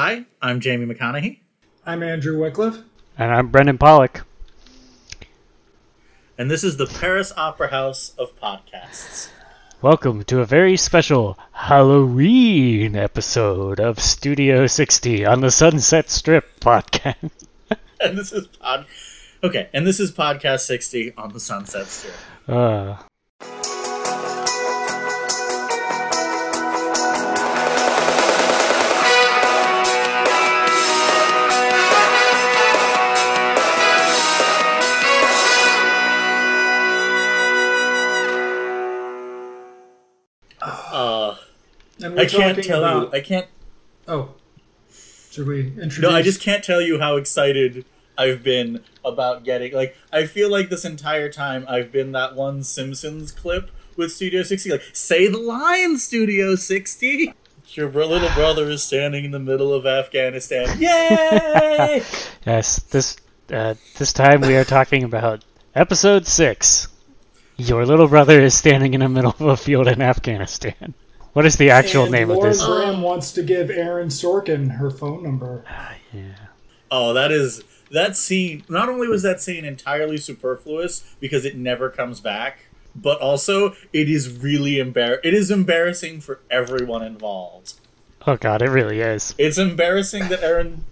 Hi, I'm Jamie McConaughey, I'm Andrew Wycliffe. And I'm Brendan Pollock. and this is the Paris Opera House of podcasts. Welcome to a very special Halloween episode of Studio 60 on the Sunset Strip podcast. And this is pod. Okay, and this is podcast 60 on the Sunset Strip. Uh, I can't tell about. you. I can't. Oh, should we introduce? No, I just can't tell you how excited I've been about getting. Like, I feel like this entire time I've been that one Simpsons clip with Studio 60. Like, say the line, Studio 60. Your bro- little brother is standing in the middle of Afghanistan. Yay! yes, this uh, this time we are talking about episode 6. Your little brother is standing in the middle of a field in Afghanistan. What is the actual And name Laura of this? Graham wants to give Aaron Sorkin her phone number. Ah, yeah. oh, that is. That scene. Not only was that scene entirely superfluous because it never comes back, but also it is really embar. It is embarrassing for everyone involved. Oh god, it really is. It's embarrassing that Aaron.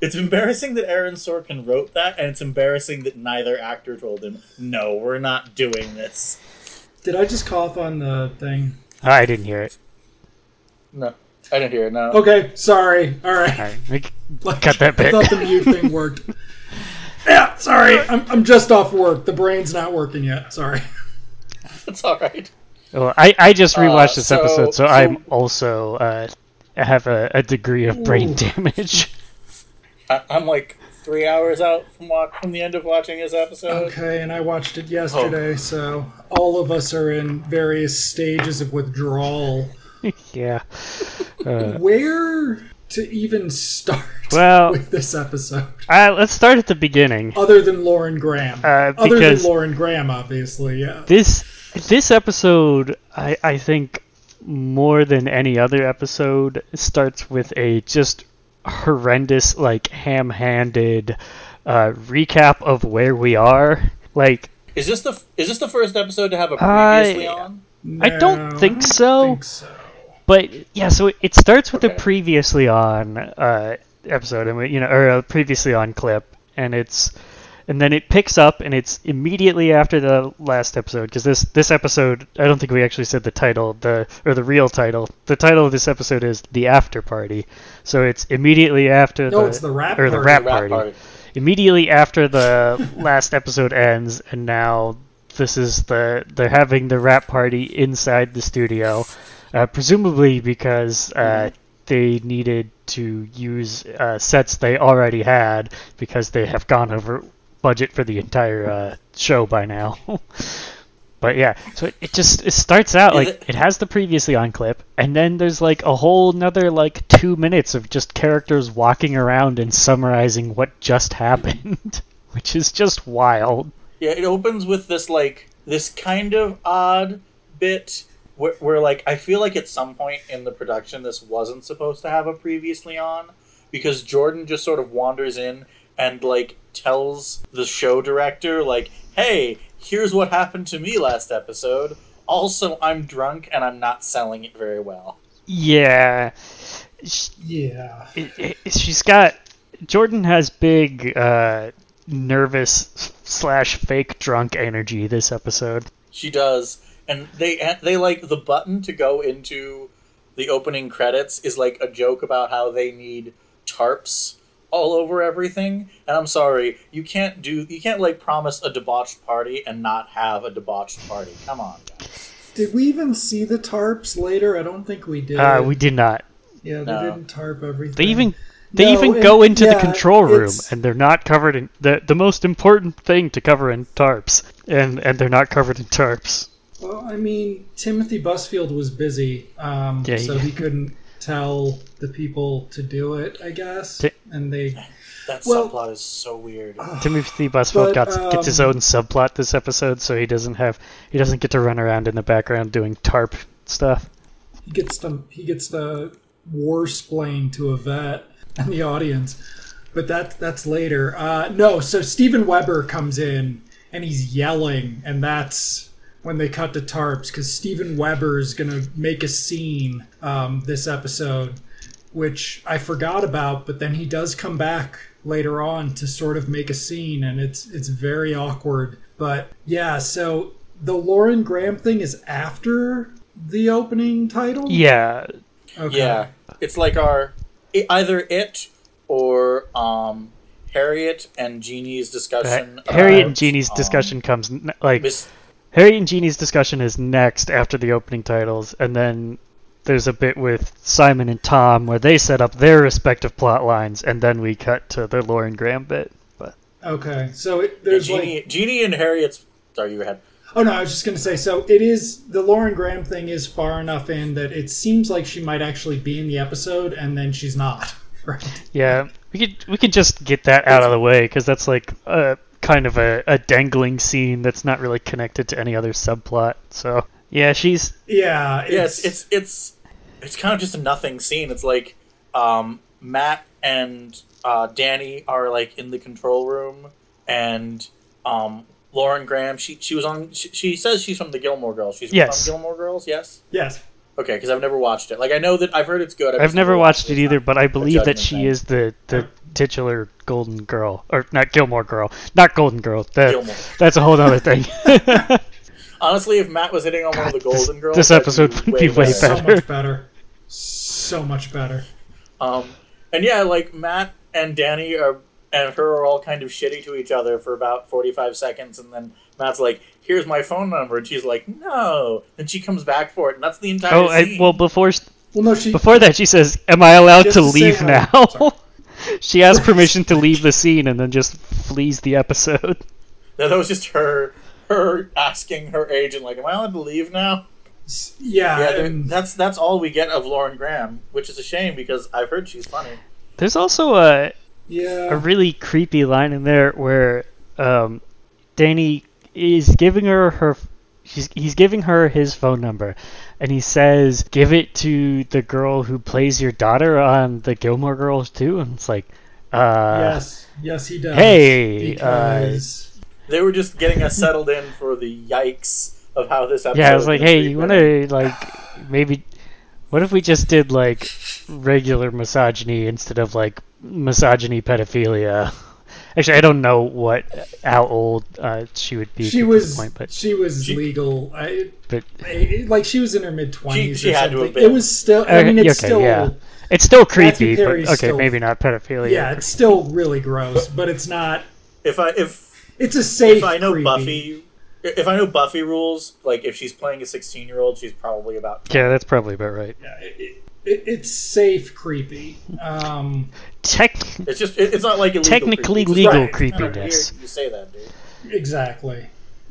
It's embarrassing that Aaron Sorkin wrote that, and it's embarrassing that neither actor told him, "No, we're not doing this." Did I just cough on the thing? Oh, I didn't hear it. No, I didn't hear it. No. Okay, sorry. All right. Alright, we c- cut that I thought the mute thing worked. Yeah, sorry. I'm, I'm just off work. The brain's not working yet. Sorry. it's all right. Well, I, I just rewatched Uh, this so- episode, so, so- I'm also uh, have a, a degree of brain Ooh. damage. I, I'm like three hours out from watch, from the end of watching this episode. Okay, and I watched it yesterday, so all of us are in various stages of withdrawal. yeah. Uh, Where to even start Well- with this episode? uh, let's start at the beginning. Other than Lauren Graham. Uh, Other than Lauren Graham, obviously, yeah. This this episode, I, I think, more than any other episode, starts with a just horrendous, like ham-handed uh, recap of where we are. Like, Is this the is this the first episode to have a I- previously on? I don't No, think I don't so. think so. But yeah, so it starts with Okay. a previously on uh, episode, and we- you know, or a previously on clip, and it's, and then it picks up, and it's immediately after the last episode, because this this episode, I don't think we actually said the title, the or the real title. The title of this episode is the after party, so it's immediately after No, the it's the rap or the party. rap Rap party. party. Immediately after the last episode ends, and now this is the they're having the rap party inside the studio, uh, presumably because uh, they needed to use uh, sets they already had because they have gone over budget for the entire uh, show by now. but yeah, so it, it just it starts out like the- it has the previously on clip, and then there's like a whole another like two minutes of just characters walking around and summarizing what just happened, which is just wild. Yeah, it opens with this like this kind of odd bit where, where like I feel like at some point in the production this wasn't supposed to have a previously on because Jordan just sort of wanders in and like tells the show director like, "Hey, here's what happened to me last episode. Also, I'm drunk and I'm not selling it very well." Yeah, sh- Yeah. it, it, she's got Jordan has big uh, nervous slash fake drunk energy this episode. She does, and they they like the button to go into the opening credits is like a joke about how they need tarps all over everything. And I'm sorry, you can't do you can't like promise a debauched party and not have a debauched party. Come on, guys. Did we even see the tarps later? I don't think we did. Uh, we did not. Yeah, they No. didn't tarp everything. They even they No, even and- go into the control room it's- and they're not covered in the the most important thing to cover in tarps and and they're not covered in tarps. Well, I mean, Timothy Busfield was busy, um, Yeah, so he- he couldn't tell the people to do it. I guess, Ti- and they. That Well- subplot is so weird. Timothy Busfield But, got gets his um, own subplot this episode, so he doesn't have he doesn't get to run around in the background doing tarp stuff. He gets the he gets the war splain to a vet and the audience. But that that's later. Uh, no, so Steven Weber comes in and he's yelling, and that's when they cut to tarps because Steven Weber is gonna make a scene um, this episode, which I forgot about. But then he does come back later on to sort of make a scene, and it's it's very awkward. But yeah, so the Lauren Graham thing is after the opening title. Yeah, Okay. Yeah, it's like our either it or um Harriet and Jeannie's discussion. Uh, Harriet about, and Jeannie's um, discussion comes like Miss, Harriet and Jeannie's discussion is next after the opening titles, and then there's a bit with Simon and Tom where they set up their respective plot lines, and then we cut to the Lauren Graham bit. But Okay. So it, there's Jeannie, like Jeannie and Harriet's. Sorry, you had. Oh no, I was just gonna say. So it is the Lauren Graham thing is far enough in that it seems like she might actually be in the episode, and then she's not. Right. yeah, we could we could just get that out of the way because that's like a kind of a, a dangling scene that's not really connected to any other subplot. So yeah, she's Yeah. It's, Yeah, it's it's it's it's kind of just a nothing scene. It's like um, Matt and uh, Danny are like in the control room, and um, Lauren Graham. She she was on. She, she says she's from the Gilmore Girls. She's Yes. from Gilmore Girls. Yes. yes. Okay, because I've never watched it. Like I know that I've heard it's good. I've just never watched it either, but I believe that she thing. is the the titular Golden Girl, or not Gilmore Girl, not Golden Girl. That, That's a whole other thing. Honestly, if Matt was hitting on one of the God, this- Golden Girls, this that'd episode would be way better. So much better. So much better. Um, and yeah, like Matt and Danny are and her are all kind of shitty to each other for about forty-five seconds, and then Matt's like, "Here's my phone number," and she's like, "No," and she comes back for it, and that's the entire oh, I, well, before Well, no, she. before that, she says, "Am I allowed to to say leave hi. now?" Sorry. she asks permission to leave the scene and then just flees the episode. No, that was just her her asking her agent, like, "Am I allowed to leave now?" yeah. Yeah, there- and- that's that's all we get of Lauren Graham, which is a shame because I've heard she's funny. There's also a yeah a really creepy line in there where um, Danny is giving her her she's, he's giving her his phone number and he says give it to the girl who plays your daughter on the Gilmore Girls too and it's like uh yes. Yes, he does. hey, Because. They were just getting us settled in for the yikes of how this episode. yeah I was like hey you want to like maybe what if we just did like regular misogyny instead of like misogyny pedophilia Actually, I don't know what how old uh, she would be she at was this point, but she was She- legal. I, but I- like she was in her mid twenties. She- she had to have been. It was still. I mean, it's okay, still. yeah. It's still creepy, but okay, still- maybe not pedophilia. Yeah, it's still really gross, but it's not. if I if It's a safe. if I know creepy. Buffy, if I know Buffy rules, like if she's playing a sixteen-year-old, she's probably about. yeah, that's probably about right. Yeah, it, it, it's safe creepy. Um, Tech, It's just it, it's not like illegal Technically creepy. Legal right. It's kinda creepiness. You say that, dude. exactly.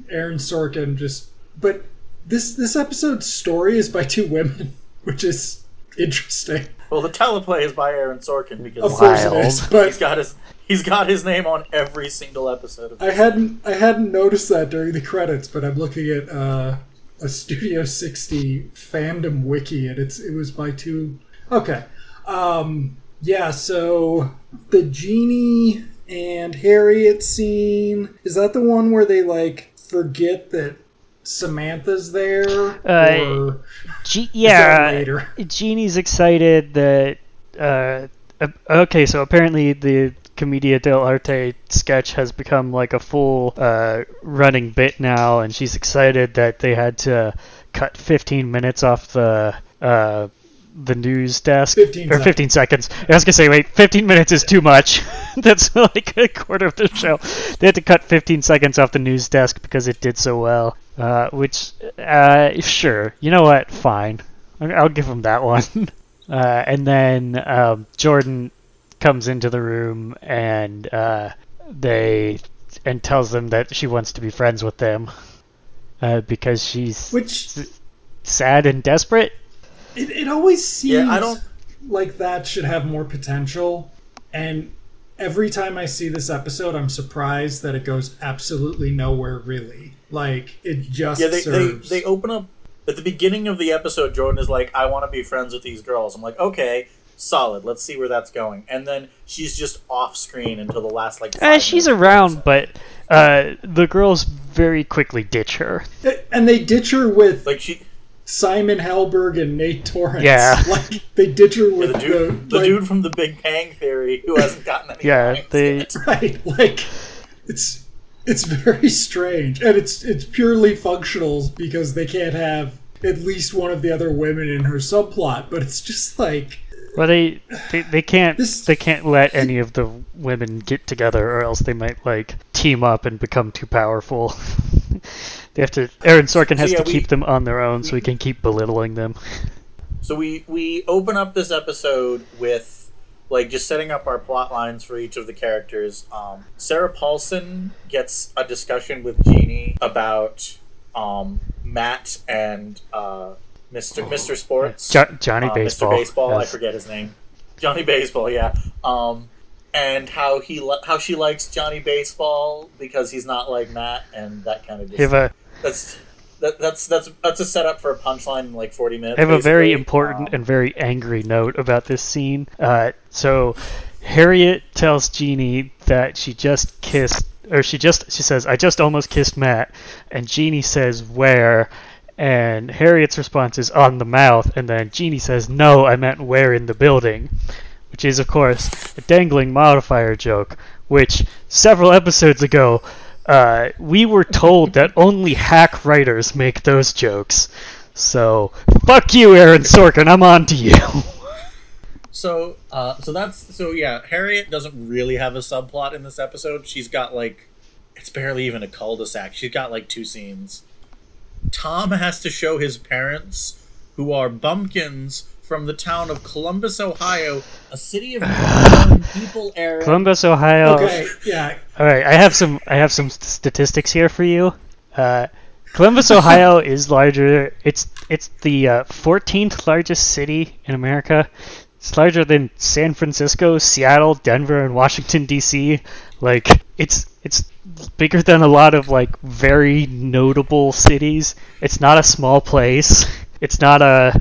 Aaron Sorkin just. But this this episode's story is by two women, which is interesting. Well, the teleplay is by Aaron Sorkin because Of course it Wild. is, but he's got his he's got his name on every single episode of. I hadn't I hadn't noticed that during the credits, but I'm looking at uh, a Studio 60 fandom wiki, and it's it was by two. Okay, um, yeah. So the Jeannie and Harriet scene is that the one where they like forget that Samantha's there, Uh, G- yeah, later? Jeannie's excited that. Uh, uh, okay, so apparently the Commedia dell'arte sketch has become like a full uh, running bit now, and she's excited that they had to cut 15 minutes off the uh, the news desk 15 or 15 seconds. I was gonna say, wait, 15 minutes is too much. That's like a quarter of the show. They had to cut 15 seconds off the news desk because it did so well. Uh, which, uh, sure, you know what? Fine, I'll I'll give them that one. Uh, and then um, Jordan comes into the room and uh, they and tells them that she wants to be friends with them uh, because she's Which sad and desperate. it, it always seems Yeah, I don't. like that should have more potential. And every time I see this episode, I'm surprised that it goes absolutely nowhere. Really, like it just Yeah, they, they they open up at the beginning of the episode, Jordan is like, "I want to be friends with these girls." I'm like, "Okay, solid. Let's see where that's going." And then she's just off screen until the last like. Uh, she's around, but uh, the girls very quickly ditch her. And they ditch her with Like she, Simon Helberg and Nate Torrence. Yeah. Like they ditch her yeah, with the dude, the like, dude from The Big Bang Theory who hasn't gotten any. Yeah, they- yet. right like it's it's very strange and it's it's purely functional because they can't have at least one of the other women in her subplot but it's just like Well, they, they they can't This- they can't let any of the women get together, or else they might like team up and become too powerful. they have to. Aaron Sorkin has So, yeah, to we- keep them on their own, so he can keep belittling them. So we we open up this episode with like just setting up our plot lines for each of the characters. Um, Sarah Paulson gets a discussion with Jeannie about um, Matt and uh, Mr. Mr. Sports, Jo- Johnny uh, Baseball. Mr. Baseball. I forget his name. Johnny Baseball, yeah. Um, and how he li- how she likes Johnny Baseball because he's not like Matt and that kind of. I have a that's that, that's that's that's a setup for a punchline in like forty minutes. I have a very important Um, and very angry note about this scene. Uh, so Harriet tells Jeannie that she just kissed, or she just she says, "I just almost kissed Matt," and Jeannie says, "Where?" And Harriet's response is on the mouth, and then Jeannie says, "No, I meant where in the building," which is of course a dangling modifier joke, which several episodes ago. Uh, we were told that only hack writers make those jokes. So, fuck you, Aaron Sorkin. I'm on to you. So, uh, so that's so yeah. Harriet doesn't really have a subplot in this episode. She's got like, it's barely even a cul-de-sac. She's got like two scenes. Tom has to show his parents, who are bumpkins from the town of Columbus, Ohio, a city of people. Aaron, Columbus, Ohio. okay yeah All right, I have some. I have some statistics here for you. Uh, Columbus, Ohio is larger. It's it's the uh, 14th largest city in America. It's larger than San Francisco, Seattle, Denver, and Washington D.C. Like it's it's bigger than a lot of like very notable cities. It's not a small place. It's not a.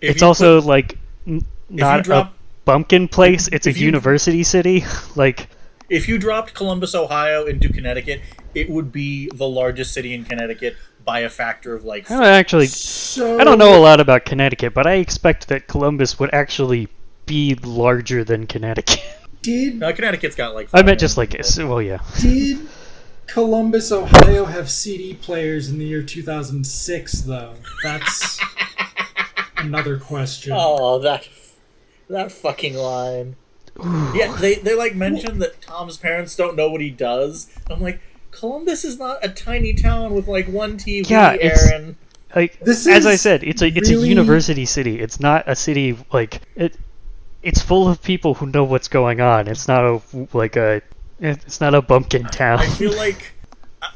If it's also put- like n- not drop- a bumpkin place. It's a you- university city. Like if you dropped Columbus, Ohio, into Connecticut, it would be the largest city in Connecticut by a factor of like. I don't actually. so I don't know a lot about Connecticut, but I expect that Columbus would actually be larger than Connecticut. did No, Connecticut's got like. I meant just like, people. well, yeah. did Columbus Ohio have CD players in the year 2006 though that's another question Oh, that that fucking line. yeah, they they like mentioned that Tom's parents don't know what he does. I'm like, Columbus is not a tiny town with like one TV. Yeah, it's- Aaron. Like This as I said, it's a it's really- a university city. It's not a city like it. It's full of people who know what's going on. It's not a like a. It's not a bumpkin town. I feel like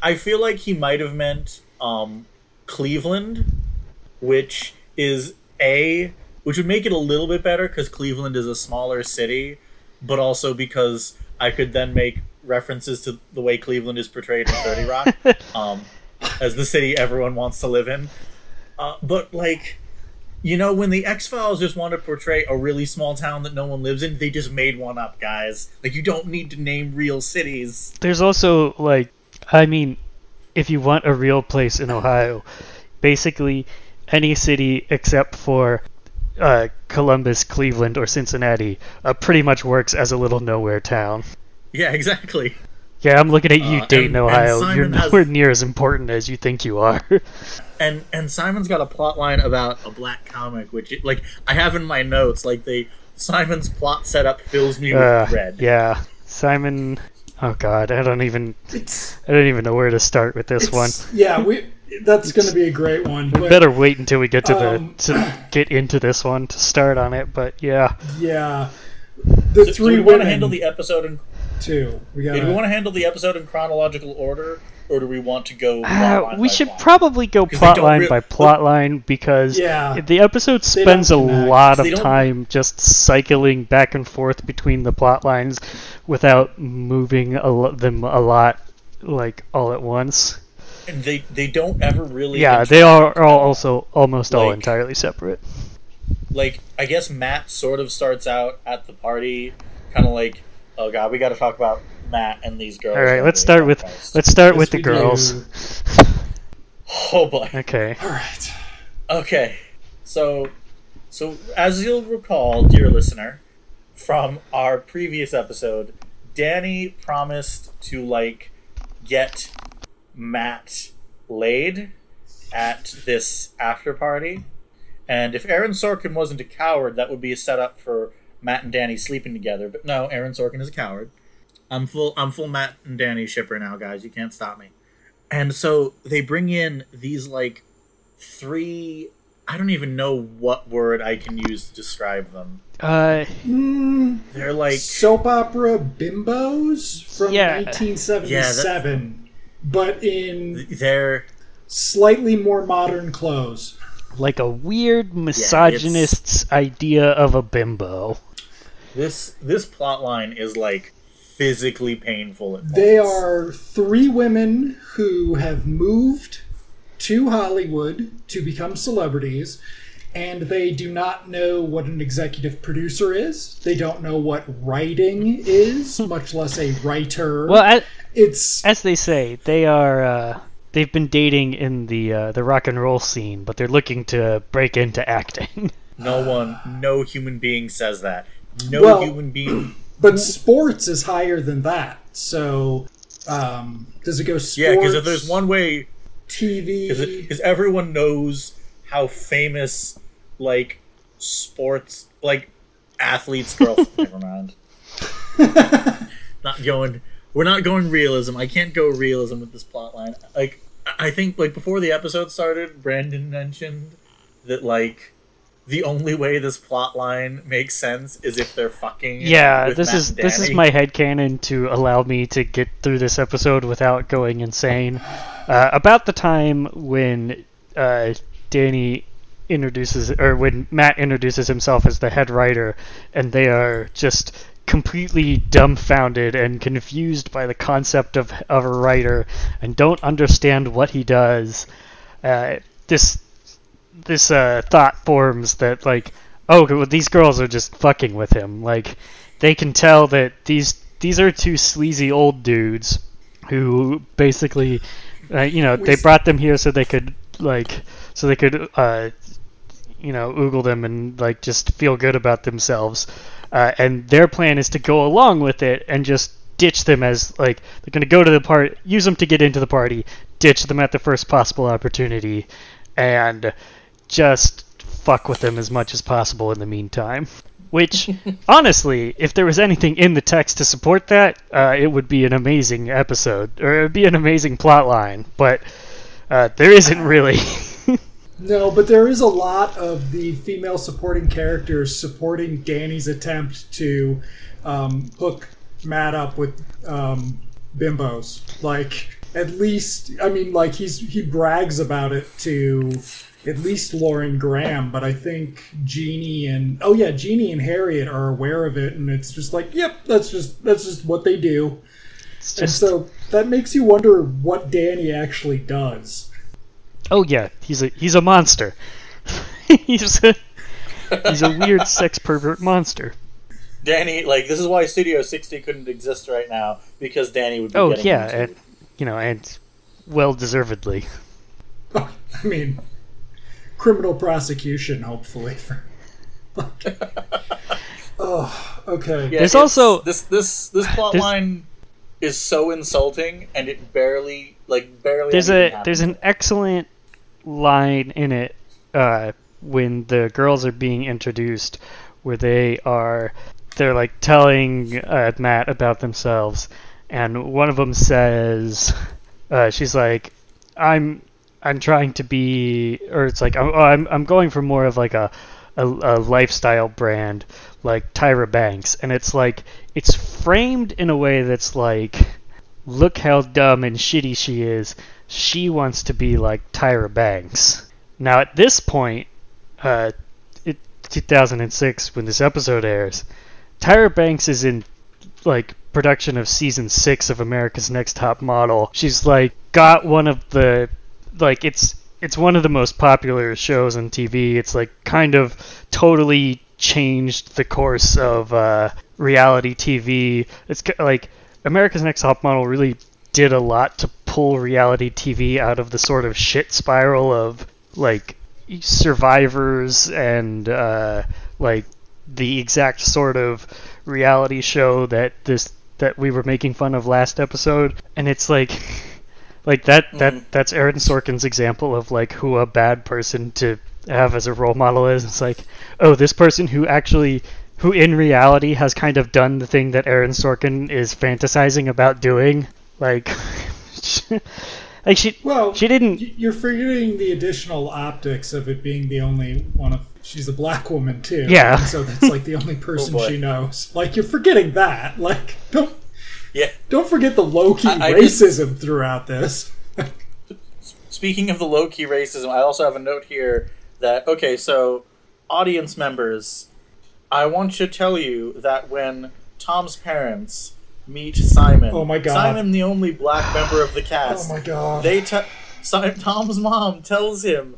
I feel like he might have meant um, Cleveland, which is a which would make it a little bit better because Cleveland is a smaller city, but also because I could then make references to the way Cleveland is portrayed in Thirty Rock, um, as the city everyone wants to live in. Uh, but like. You know, when the X Files just want to portray a really small town that no one lives in, they just made one up, guys. Like, you don't need to name real cities. There's also like, I mean, if you want a real place in Ohio, basically any city except for uh, Columbus, Cleveland, or Cincinnati uh, pretty much works as a little nowhere town. Yeah, exactly. Yeah, I'm looking at you, Uh, Dayton, and- and Ohio. You're Simon has- nowhere near as important as you think you are. And and Simon's got a plot line about a black comic, which like I have in my notes. Like they Simon's plot setup fills me with Uh, dread. yeah, Simon. Oh God, I don't even. it's, I don't even know where to start with this one. yeah we that's going to be a great one but Better wait until we get to the Um, to get into this one to start on it. But yeah, yeah the So, so three we want women to handle the episode in too we got do we want to handle the episode in chronological order, or do we want to go? uh, we by should plot? probably go they plot line rea- by plot line because Yeah. the episode spends a lot of time just cycling back and forth between the plot lines without moving a lo- them a lot like all at once. and they they don't ever really. Yeah, they are all also almost all entirely separate. like I guess Matt sort of starts out at the party, kind of like, oh god, we got to talk about Matt and these girls. All right, let's start with Christ. let's start Yes, with the we do. girls. Oh boy. Okay. All right. Okay, so so as you'll recall, dear listener, from our previous episode, Danny promised to like get Matt laid at this after party, and if Aaron Sorkin wasn't a coward, that would be a setup for Matt and Danny sleeping together. But no, Aaron Sorkin is a coward. I'm full. I'm full Matt and Danny shipper now, guys. You can't stop me. And so they bring in these like three I don't even know what word I can use to describe them. Uh, Mm, They're like soap opera bimbos from Yeah. 1977, but in they're slightly more modern clothes. like a weird misogynist's idea of a bimbo. This this plot line is like physically painful at They points. are three women who have moved to Hollywood to become celebrities, and they do not know what an executive producer is. They don't know what writing is, much less a writer. Well, as, it's as they say, they are uh, they've been dating in the uh, the rock and roll scene, but they're looking to break into acting. no one no human being says that. No Well- human being but sports is higher than that. So, um, does it go sports? Yeah, because if there's one way TV, because everyone knows how famous like sports like athletes girl never mind not going we're not going realism i can't go realism with this plot line like i I think like before the episode started brandon mentioned that like the only way this plot line makes sense is if they're fucking yeah, this Matt is this is my headcanon to allow me to get through this episode without going insane. Uh, about the time when uh, Danny introduces or when Matt introduces himself as the head writer, and they are just completely dumbfounded and confused by the concept of of a writer and don't understand what he does. Uh, this this uh, thought forms that like, oh, well, these girls are just fucking with him. Like, they can tell that these these are two sleazy old dudes who basically, uh, you know, they brought them here so they could like, so they could, uh, you know, oogle them and like just feel good about themselves. Uh, and their plan is to go along with it and just ditch them as like they're going to go to the part, use them to get into the party, ditch them at the first possible opportunity, and just fuck with them as much as possible in the meantime. Which, honestly, if there was anything in the text to support that, uh, it would be an amazing episode, or it would be an amazing plot line. But uh, there isn't really. No, but there is a lot of the female supporting characters supporting Danny's attempt to um, hook Matt up with um, bimbos. Like, at least, I mean, like he's he brags about it to at least Lauren Graham, but I think Jeannie and oh yeah, Jeannie and Harriet are aware of it, and it's just like, yep, that's just that's just what they do. It's And so that makes you wonder what Danny actually does. oh yeah, he's a he's a monster. he's a he's a weird sex pervert monster. danny like this is why studio 60 couldn't exist right now because danny would be Oh getting yeah, into and, you know, and well deservedly. I mean, criminal prosecution, hopefully. For, oh, okay. Yeah, There's it's- also- this this this plot there's- line is so insulting, and it barely like barely. there's anything a there's an excellent line in it uh, when the girls are being introduced where they are they're like telling uh, Matt about themselves and one of them says uh, she's like I'm I'm trying to be or it's like I'm I'm, going for more of like a, a a lifestyle brand like Tyra Banks and it's like it's framed in a way that's like look how dumb and shitty she is. She wants to be like Tyra Banks. Now, at this point, uh, it, 2006, when this episode airs, Tyra Banks is in like production of season six of America's Next Top Model. She's like got one of the like it's it's one of the most popular shows on TV. It's like kind of totally changed the course of uh, reality TV. It's like America's Next Top Model really did a lot to pull reality TV out of the sort of shit spiral of like survivors and uh, like the exact sort of reality show that this that we were making fun of last episode and it's like like that that mm-hmm. that's Aaron Sorkin's example of like who a bad person to have as a role model is it's like oh this person who actually who in reality has kind of done the thing that Aaron Sorkin is fantasizing about doing like like she Well, she didn't You're forgetting the additional optics of it being the only one of. She's a black woman too. Yeah. So that's like the only oh, person boy. she knows. Like you're forgetting that. Like don't Yeah. don't forget the low key I- I just- racism throughout this. Speaking of the low key racism, I also have a note here that okay, so audience members, I want to tell you that when Tom's parents meet Simon, Oh my God. Simon, the only black member of the cast, Oh my god. they te- Si- Tom's mom tells him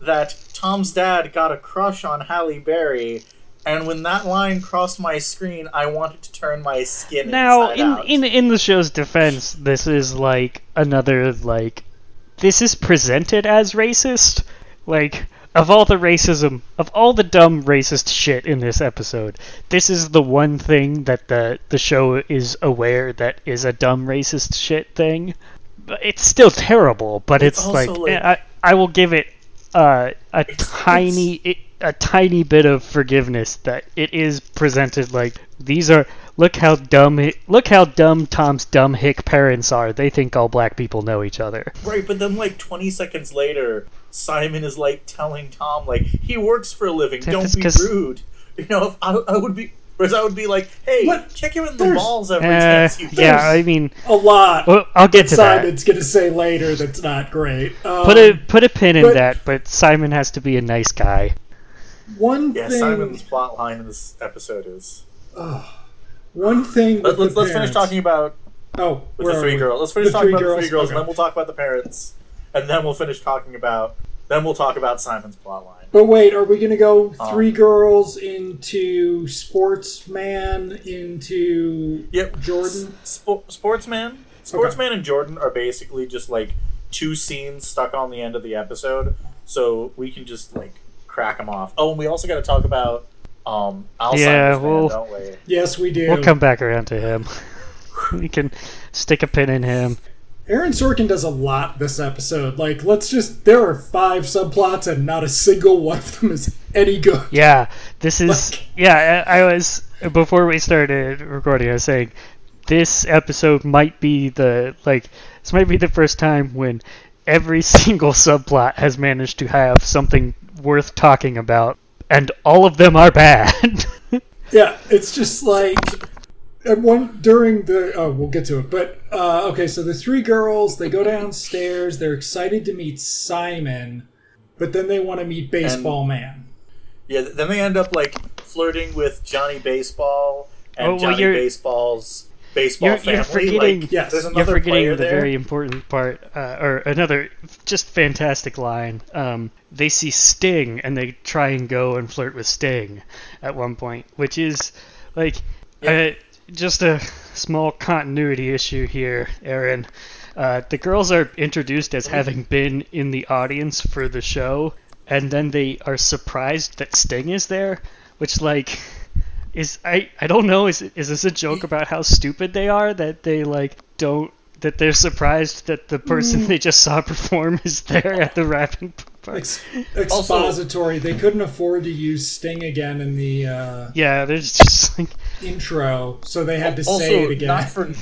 that Tom's dad got a crush on Halle Berry. And when that line crossed my screen, I wanted to turn my skin now inside in out. in in the show's defense this is like another like this is presented as racist like of all the racism of all the dumb racist shit in this episode this is the one thing that the the show is aware that is a dumb racist shit thing it's still terrible but It's it's, like, like- I, I will give it uh, a It's- tiny it, a tiny bit of forgiveness that it is presented like these are look how dumb look how dumb Tom's dumb hick parents are. They think all black people know each other. Right, but then like 20 seconds later, Simon is like telling Tom like he works for a living. Don't be be 'cause- rude. You know, if I, I would be, whereas I would be like, hey, What? check him in the There's- balls every Uh, chance you get. yeah, I mean, a lot. well, I'll get to that. Simon's gonna say later that's not great. Um, Put a put a pin in that. But Simon has to be a nice guy. One Yeah, thing. Simon's plot line in this episode is. One thing. Let, us let's finish talking about Oh, with the three girls. Let's finish The talking about the girls? three girls, Okay. and then we'll talk about the parents, and then we'll finish talking about. Then we'll talk about Simon's plot line. But wait, are we gonna go Um, three girls into sportsman into Yep. Jordan? Spo- Sportsman, Sportsman, and Jordan are basically just like two scenes stuck on the end of the episode, so we can just like crack them off. Oh, and we also got to talk about um Alzheimer's Yeah, man, don't we? Yes, we do. We'll come back around to him. we can stick a pin in him. Aaron Sorkin does a lot this episode. Like, let's just. There are five subplots, and not a single one of them is any good. Yeah, this is Like- yeah. I, I was before we started recording. I was saying this episode might be the like this might be the first time when every single subplot has managed to have something worth talking about, and all of them are bad. Yeah, it's just like at one during the oh we'll get to it but uh, okay so the three girls they go downstairs they're excited to meet simon but then they want to meet baseball man Yeah. Then they end up like flirting with Johnny Baseball and Oh, well, Johnny you're- Baseball's baseball You're- family. you're forgetting- like, Yes. there's You're You're forgetting the there. very important part, uh, or another just fantastic line. Um, they see Sting and they try and go and flirt with Sting at one point, which is like uh, just a small continuity issue here, Aaron. Uh, the girls are introduced as having been in the audience for the show, and then they are surprised that Sting is there, which like is I I don't know is is this a joke about how stupid they are that they like don't that they're surprised that the person Mm. they just saw perform is there at the wrapping part. Ex- expository they couldn't afford to use sting again in the uh, Yeah, there's just like intro so they had to also, say it again not for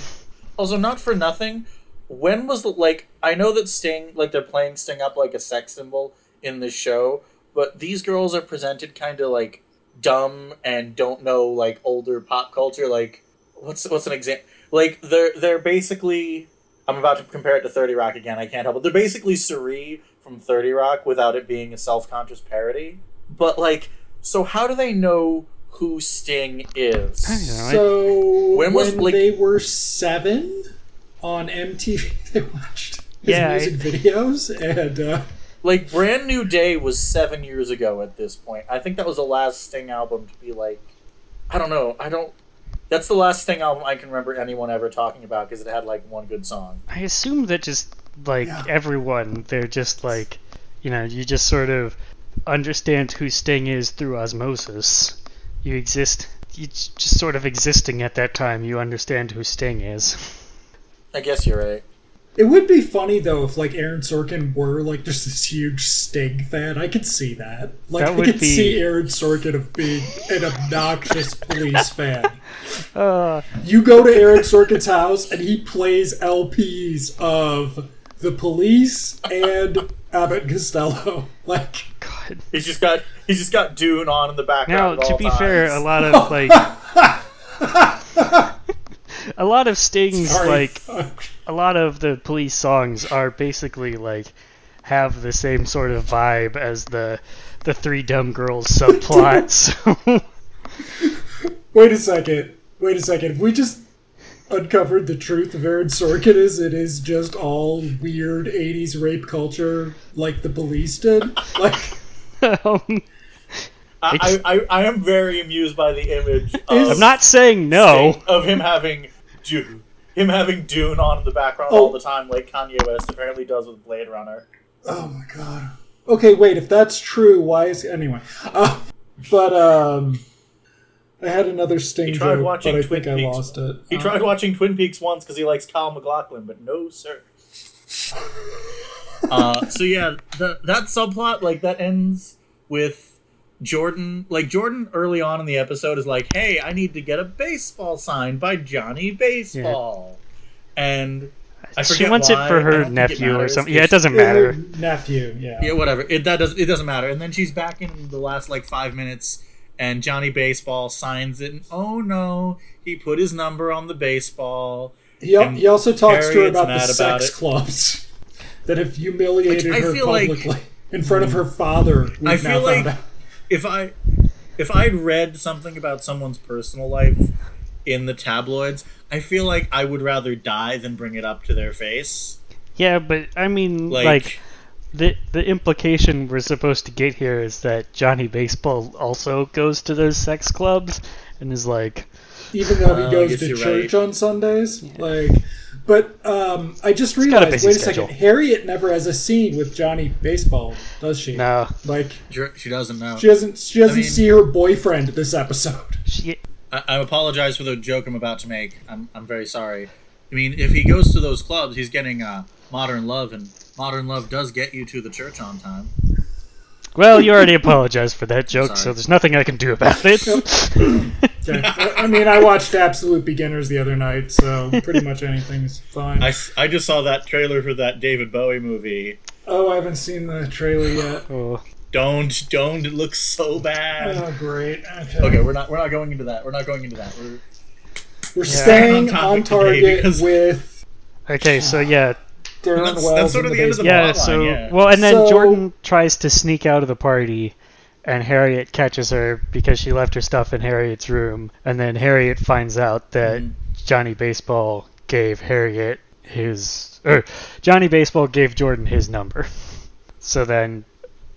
also not for nothing. When was the like? I know that Sting like they're playing Sting up like a sex symbol in the show, but these girls are presented kind of like dumb and don't know like older pop culture. Like what's what's an example? Like they're they're basically. I'm about to compare it to Thirty Rock again. I can't help it. They're basically Cerie from Thirty Rock without it being a self-conscious parody. But like, so how do they know who Sting is? I don't know, so When was when like they were seven on MTV. They watched his Yeah, I- music videos, and uh, like Brand New Day was seven years ago at this point. I think that was the last Sting album to be like, I don't know. I don't. That's the last Sting album I can remember anyone ever talking about because it had like one good song. I assume that just like Yeah. everyone, they're just like, you know, you just sort of understand who Sting is through osmosis. You exist, you just sort of existing at that time. You understand who Sting is. I guess you're right. It would be funny though if like Aaron Sorkin were like just this huge Sting fan. I could see that. Like That I could be- see Aaron Sorkin of being an obnoxious police fan. Uh, You go to Aaron Sorkin's house and he plays LPs of the police and Abbott and Costello. Like God. He's just got he's just got Dune on in the Now, background. at to all be fair, a lot of like, a lot of Sting's sorry. like a lot of the police songs are basically like have the same sort of vibe as the the three dumb girls subplot. so Wait a second. Wait a second. If we just uncovered the truth of Aaron Sorkin is it is just all weird 80s rape culture like the police did? Like um, I, I, I I am very amused by the image. Of, I'm not saying no. Of him having Dune, him having Dune on in the background Oh. all the time, like Kanye West apparently does with Blade Runner. Oh my god. Okay, wait, if that's true, why is anyway. Uh, but um I had another sting He tried joke, watching but I Twin think I lost it. He Uh, tried watching Twin Peaks once because he likes Kyle MacLachlan, but no, sir. uh, so yeah, the, that subplot like that ends with Jordan. Like Jordan, early on in the episode, is like, "Hey, I need to get a baseball signed by Johnny Baseball," and I She wants why. it for her nephew or something. Yeah, it doesn't matter. Nephew, yeah. yeah, whatever. It that does it doesn't matter. And then she's back in the last like five minutes, and Johnny Baseball signs it. And oh no, he put his number on the baseball. He, he also talks to her about the mad about sex clubs that have humiliated I her feel like- publicly in front of her father. We've I now feel like out. If I if I'd read something about someone's personal life in the tabloids, I feel like I would rather die than bring it up to their face. Yeah, but I mean, Like, like, the the implication we're supposed to get here is that Johnny Baseball also goes to those sex clubs and is like, even though he goes guess to church right. on Sundays. Like, but um, I just got a realized. busy Wait a schedule. second. Harriet never has a scene with Johnny Baseball, does she? no, Like, She she doesn't know. she doesn't. She doesn't mean- see her boyfriend this episode. she, I, I apologize for the joke I'm about to make. I'm I'm very sorry. I mean, if he goes to those clubs, he's getting uh, modern love, and modern love does get you to the church on time. Well, you already apologized for that joke, so there's nothing I can do about it. Okay. I mean, I watched Absolute Beginners the other night, so pretty much anything's fine. I, I just saw that trailer for that David Bowie movie. oh, I haven't seen the trailer yet. Oh, Don't don't. It looks so bad. Oh, great. Okay. Okay, we're not we're not going into that. We're not going into that. We're, We're Yeah. staying On on topic today target because- with okay, so yeah, Darren That's- Wells. that's sort of the end of the yeah. plot So line, yeah. well, and then So- Jordan tries to sneak out of the party, and Harriet catches her because she left her stuff in Harriet's room, and then Harriet finds out that Mhm. Johnny Baseball gave Harriet his or Johnny Baseball gave Jordan his number. So then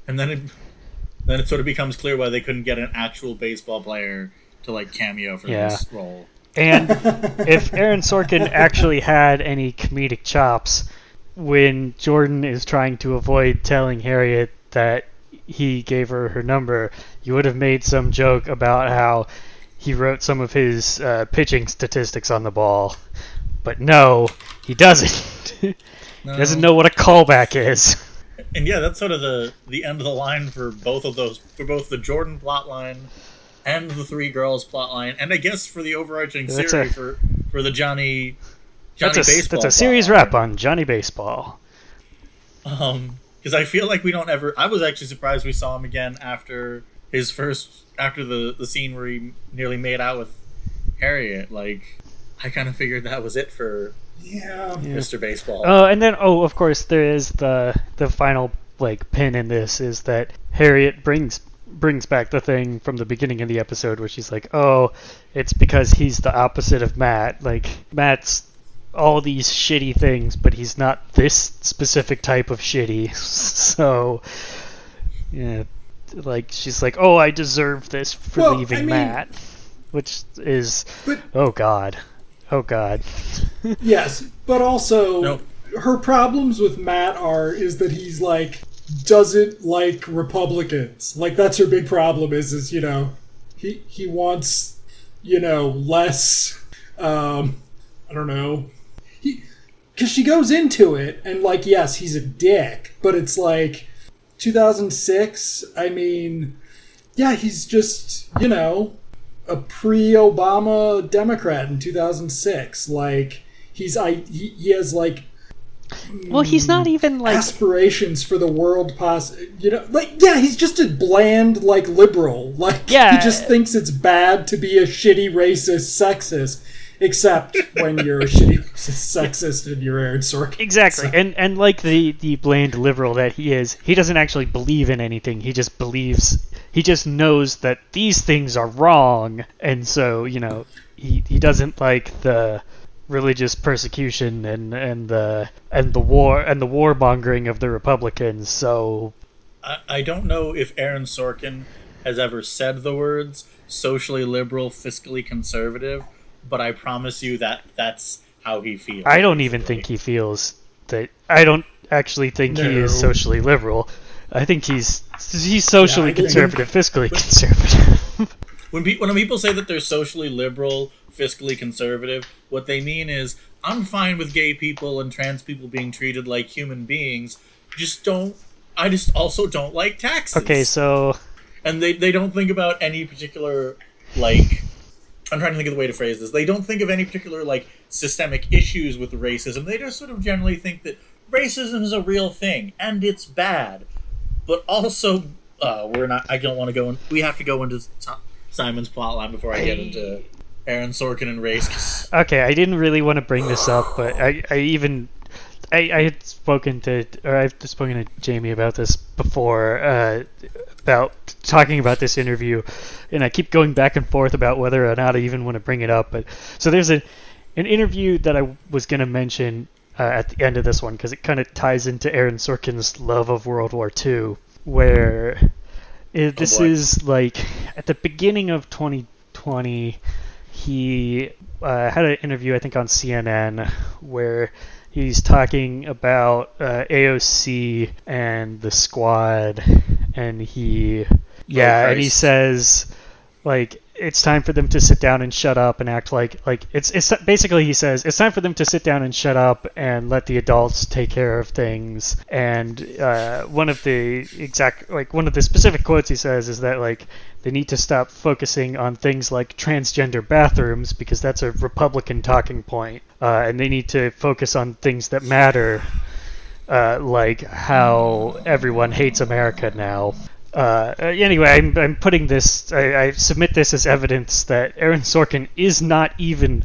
and then it then it sort of becomes clear why they couldn't get an actual baseball player to like cameo for Yeah. this role. And if Aaron Sorkin actually had any comedic chops, when Jordan is trying to avoid telling Harriet that he gave her her number, you would have made some joke about how he wrote some of his uh, pitching statistics on the ball. But no, he doesn't. he doesn't know what a callback is. And yeah, that's sort of the the end of the line for both of those for both the Jordan plot line and the three girls plot line, and I guess for the overarching That's series a- for for the Johnny Johnny That's a, baseball. that's a series plot wrap on Johnny Baseball. Um, because I feel like we don't ever. I was actually surprised we saw him again after his first after the the scene where he nearly made out with Harriet. Like, I kind of figured that was it for Yeah. Mr. Baseball. Oh, and then oh, of course, there is the the final like pin in this is that Harriet brings brings back the thing from the beginning of the episode where she's like, "Oh, it's because he's the opposite of Matt. Like Matt's all these shitty things, but he's not this specific type of shitty." so, yeah, like she's like, "Oh, I deserve this for Well, leaving I mean- Matt," which is, But- oh god, oh god. Yes, but also No. her problems with Matt are is that he's like doesn't like Republicans. Like that's her big problem is is you know he he wants you know less um I don't know he because she goes into it and like yes he's a dick but it's like 2006 I mean yeah he's just you know a pre-Obama Democrat in 2006. Like he's I he, he has like Well, he's not mm, even like aspirations for the world. Poss you know, like yeah, he's just a bland like liberal. Like Yeah. he just thinks it's bad to be a shitty racist sexist. Except when you're a shitty sexist and you're Aaron Sorkin. Exactly, and and like the the bland liberal that he is, he doesn't actually believe in anything. He just believes, he just knows that these things are wrong, and so you know he he doesn't like the religious persecution and and the and the war and the war mongering of the Republicans. So I, I don't know if Aaron Sorkin has ever said the words socially liberal, fiscally conservative, but I promise you that that's how he feels. I don't even think he feels that. I don't actually think he is socially liberal. I think he's he's socially I think- conservative, fiscally conservative. When, pe- when people say that they're socially liberal, fiscally conservative, what they mean is I'm fine with gay people and trans people being treated like human beings. Just don't. I just also don't like taxes. okay, so and they they don't think about any particular like. I'm trying to think of the way to phrase this. They don't think of any particular like systemic issues with racism. They just sort of generally think that racism is a real thing and it's bad. But also, uh, we're not. I don't want to go in. We have to go into Si- Simon's plotline before I get into Aaron Sorkin and race. Okay, I didn't really want to bring this up, but I, I even I, I had spoken to or I've spoken to Jamie about this before uh, about talking about this interview, and I keep going back and forth about whether or not I even want to bring it up. But so there's a an interview that I was going to mention uh, at the end of this one because it kind of ties into Aaron Sorkin's love of World War II, where it, this is like at the beginning of 2020 he uh, had an interview I think on CNN where he's talking about uh, AOC and the squad and he yeah and he says like it's time for them to sit down and shut up and act like like it's it's basically he says it's time for them to sit down and shut up and let the adults take care of things. And uh, one of the exact like one of the specific quotes he says is that like they need to stop focusing on things like transgender bathrooms because that's a republican talking point uh, and they need to focus on things that matter uh, like how everyone hates america now uh, anyway, I'm, I'm putting this. I, I submit this as evidence that Aaron Sorkin is not even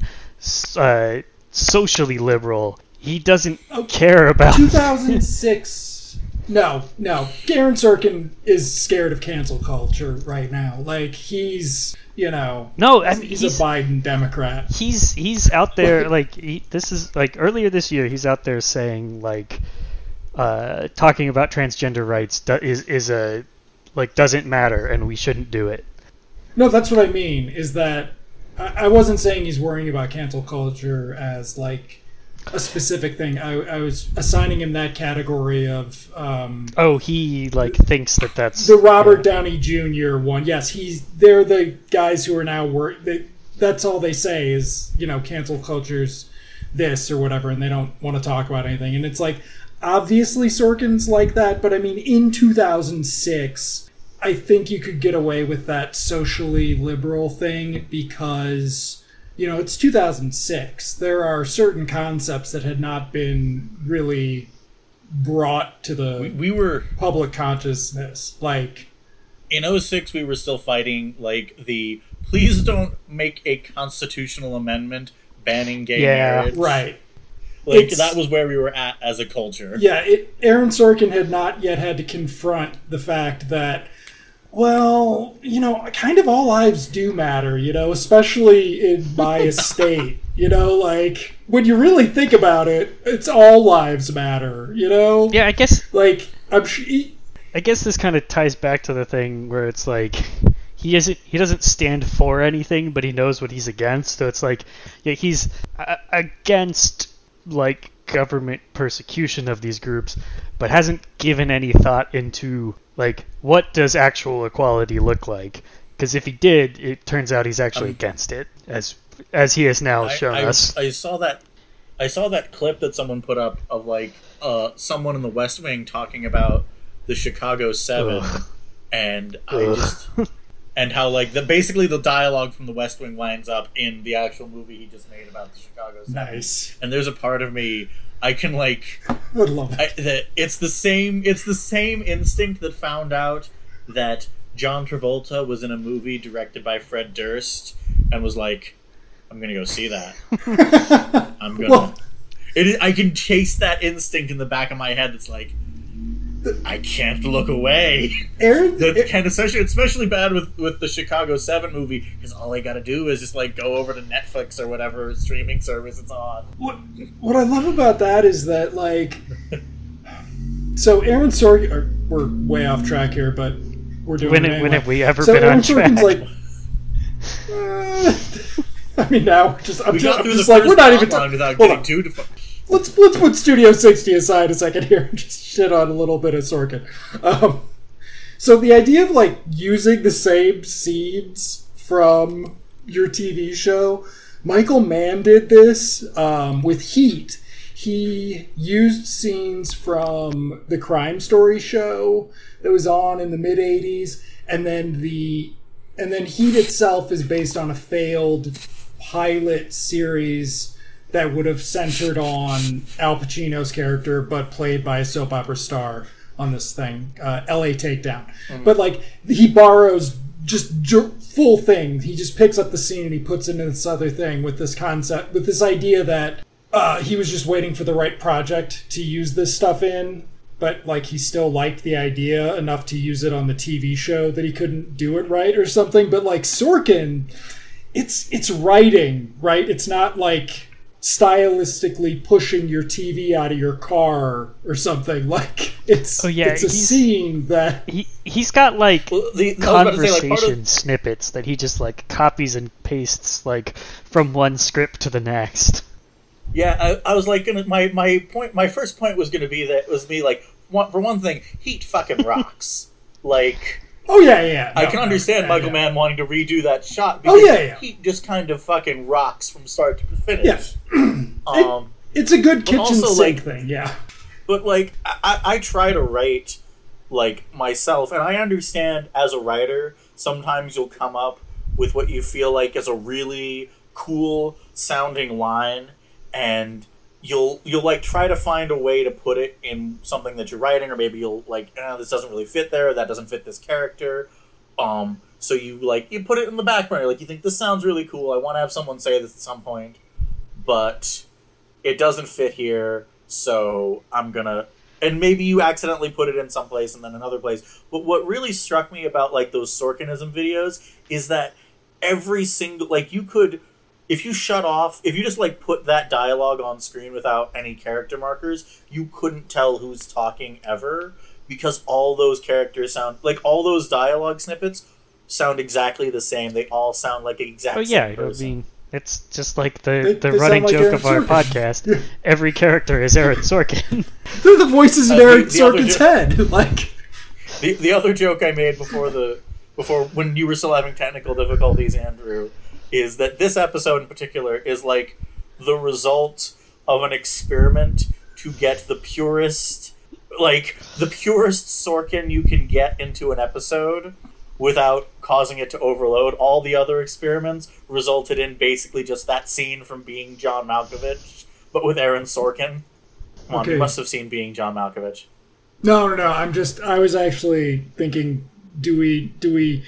uh, socially liberal. He doesn't Oh. care about. 2006. No, no. Aaron Sorkin is scared of cancel culture right now. Like he's, you know, No, I mean, he's, he's a Biden Democrat. he's he's out there like he, this is like earlier this year he's out there saying like uh, talking about transgender rights do, is is a like doesn't matter and we shouldn't do it. No, that's what I mean. Is that I, I wasn't saying he's worrying about cancel culture as like a specific thing. I, I was assigning him that category of um, Oh, he like thinks that that's the Robert Downey Jr. one. Yes, he's they're the guys who are now work. They, that's all they say is you know cancel culture's this or whatever, and they don't want to talk about anything. And it's like obviously Sorkin's like that, but I mean in 2006, I think you could get away with that socially liberal thing because you know it's 2006. There are certain concepts that had not been really brought to the we, we were public consciousness like in 06 we were still fighting like the please don't make a constitutional amendment banning gay Yeah. marriage. right Like It's- that was where we were at as a culture. yeah it, aaron sorkin had not yet had to confront the fact that Well, you know, kind of all lives do matter, you know, especially in my estate. You know, like when you really think about it, it's all lives matter, you know? Yeah, I guess Like I'm sure I guess this kind of ties back to the thing where it's like he isn't he doesn't stand for anything, but he knows what he's against. So it's like yeah, he's a- against like government persecution of these groups, but hasn't given any thought into like what does actual equality look like? Because if he did, it turns out he's actually Um, against it, as as he has now I, shown I, us. I saw that. I saw that clip that someone put up of like uh, someone in the West Wing talking about the Chicago Seven, Ugh. and I Ugh. just and how like the basically the dialogue from the West Wing lines up in the actual movie he just made about the Chicago Seven. nice. And there's a part of me I can like Would love I, it. that it's the same it's the same instinct that found out that John Travolta was in a movie directed by Fred Durst and was like, I'm gonna go see that. I'm gonna. Well- it, I can chase that instinct in the back of my head. That's like, I can't look away. Aaron That kind of especially especially bad with with the Chicago Seven movie because all I got to do is just like go over to Netflix or whatever streaming service it's on. what, what I love about that is that like so Aaron Sorkin or, we're way off track here, but we're doing When, it when have we ever so been Aaron on track? Like uh, I mean now we're just I'm We just, got I'm through the just like first we're not even outline ta- without getting on. too. Defi- let's let's put Studio 60 aside a second here and just shit on a little bit of Sorkin. Um, so the idea of like using the same scenes from your TV show, Michael Mann did this um, with Heat. He used scenes from the Crime Story show that was on in the mid '80s, and then the and then Heat itself is based on a failed pilot series that would have centered on Al Pacino's character, but played by a soap opera star on this thing, uh, L.A. Takedown. But like he borrows just full thing. He just picks up the scene and he puts it in this other thing with this concept, with this idea that uh, he was just waiting for the right project to use this stuff in. But like he still liked the idea enough to use it on the TV show that he couldn't do it right or something. But like Sorkin, it's it's writing right it's not like stylistically pushing your tv out of your car or something like it's Oh, yeah, it's a scene that he he's got like Well, the, I was about to say, like, conversation of, snippets that he just like copies and pastes like from one script to the next. yeah, I, I was like, gonna, my my point, my first point was gonna be that was me like, one, for one thing, Heat fucking rocks. like, oh yeah yeah I can understand yeah, Michael yeah. Mann wanting to redo that shot Oh, because yeah, yeah. Heat just kind of fucking rocks from start to finish. Yeah. um, it's a good kitchen also, sink like- thing yeah but like I I try to write like myself and i understand as a writer sometimes you'll come up with what you feel like is a really cool sounding line and you'll you'll like try to find a way to put it in something that you're writing or maybe you'll like eh, this doesn't really fit there that doesn't fit this character um so you like you put it in the back burner like you think this sounds really cool i want to have someone say this at some point but it doesn't fit here, so I'm gonna. And maybe you accidentally put it in some place and then another place. But what really struck me about like those Sorkinism videos is that every single like you could, if you shut off, if you just like put that dialogue on screen without any character markers, you couldn't tell who's talking ever because all those characters sound like all those dialogue snippets sound exactly the same. They all sound like exactly Oh yeah, same I mean it's just like the They- the they running like joke Aaron of our Sorkin. podcast. Every character is Aaron Sorkin. they're the voices in Uh, the- Eric the Sorkin's jo- head like The, the other joke I made before the before when you were still having technical difficulties, Andrew, is that this episode in particular is like the result of an experiment to get the purest like the purest Sorkin you can get into an episode without causing it to overload. All the other experiments resulted in basically just that scene from being John Malkovich, but with Aaron Sorkin. Come on, you must have seen being John Malkovich. No, no, no. I'm just. I was actually thinking. Do we? Do we?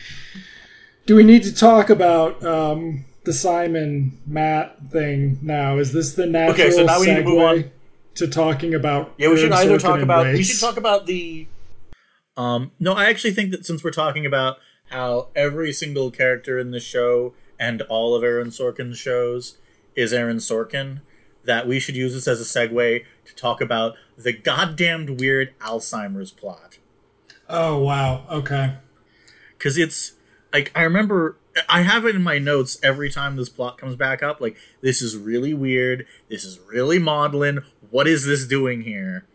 Do we need to talk about um, the Simon Matt thing now? Is this the natural Okay, so now we need to move segue on. to talking about? Yeah, we should either talk about we should talk about the Um, no, I actually think that since we're talking about how every single character in the show and all of Aaron Sorkin's shows is Aaron Sorkin, that we should use this as a segue to talk about the goddamned weird Alzheimer's plot. Oh wow. Okay. Because it's like I remember I have it in my notes every time this plot comes back up. Like this is really weird. This is really maudlin. What is this doing here?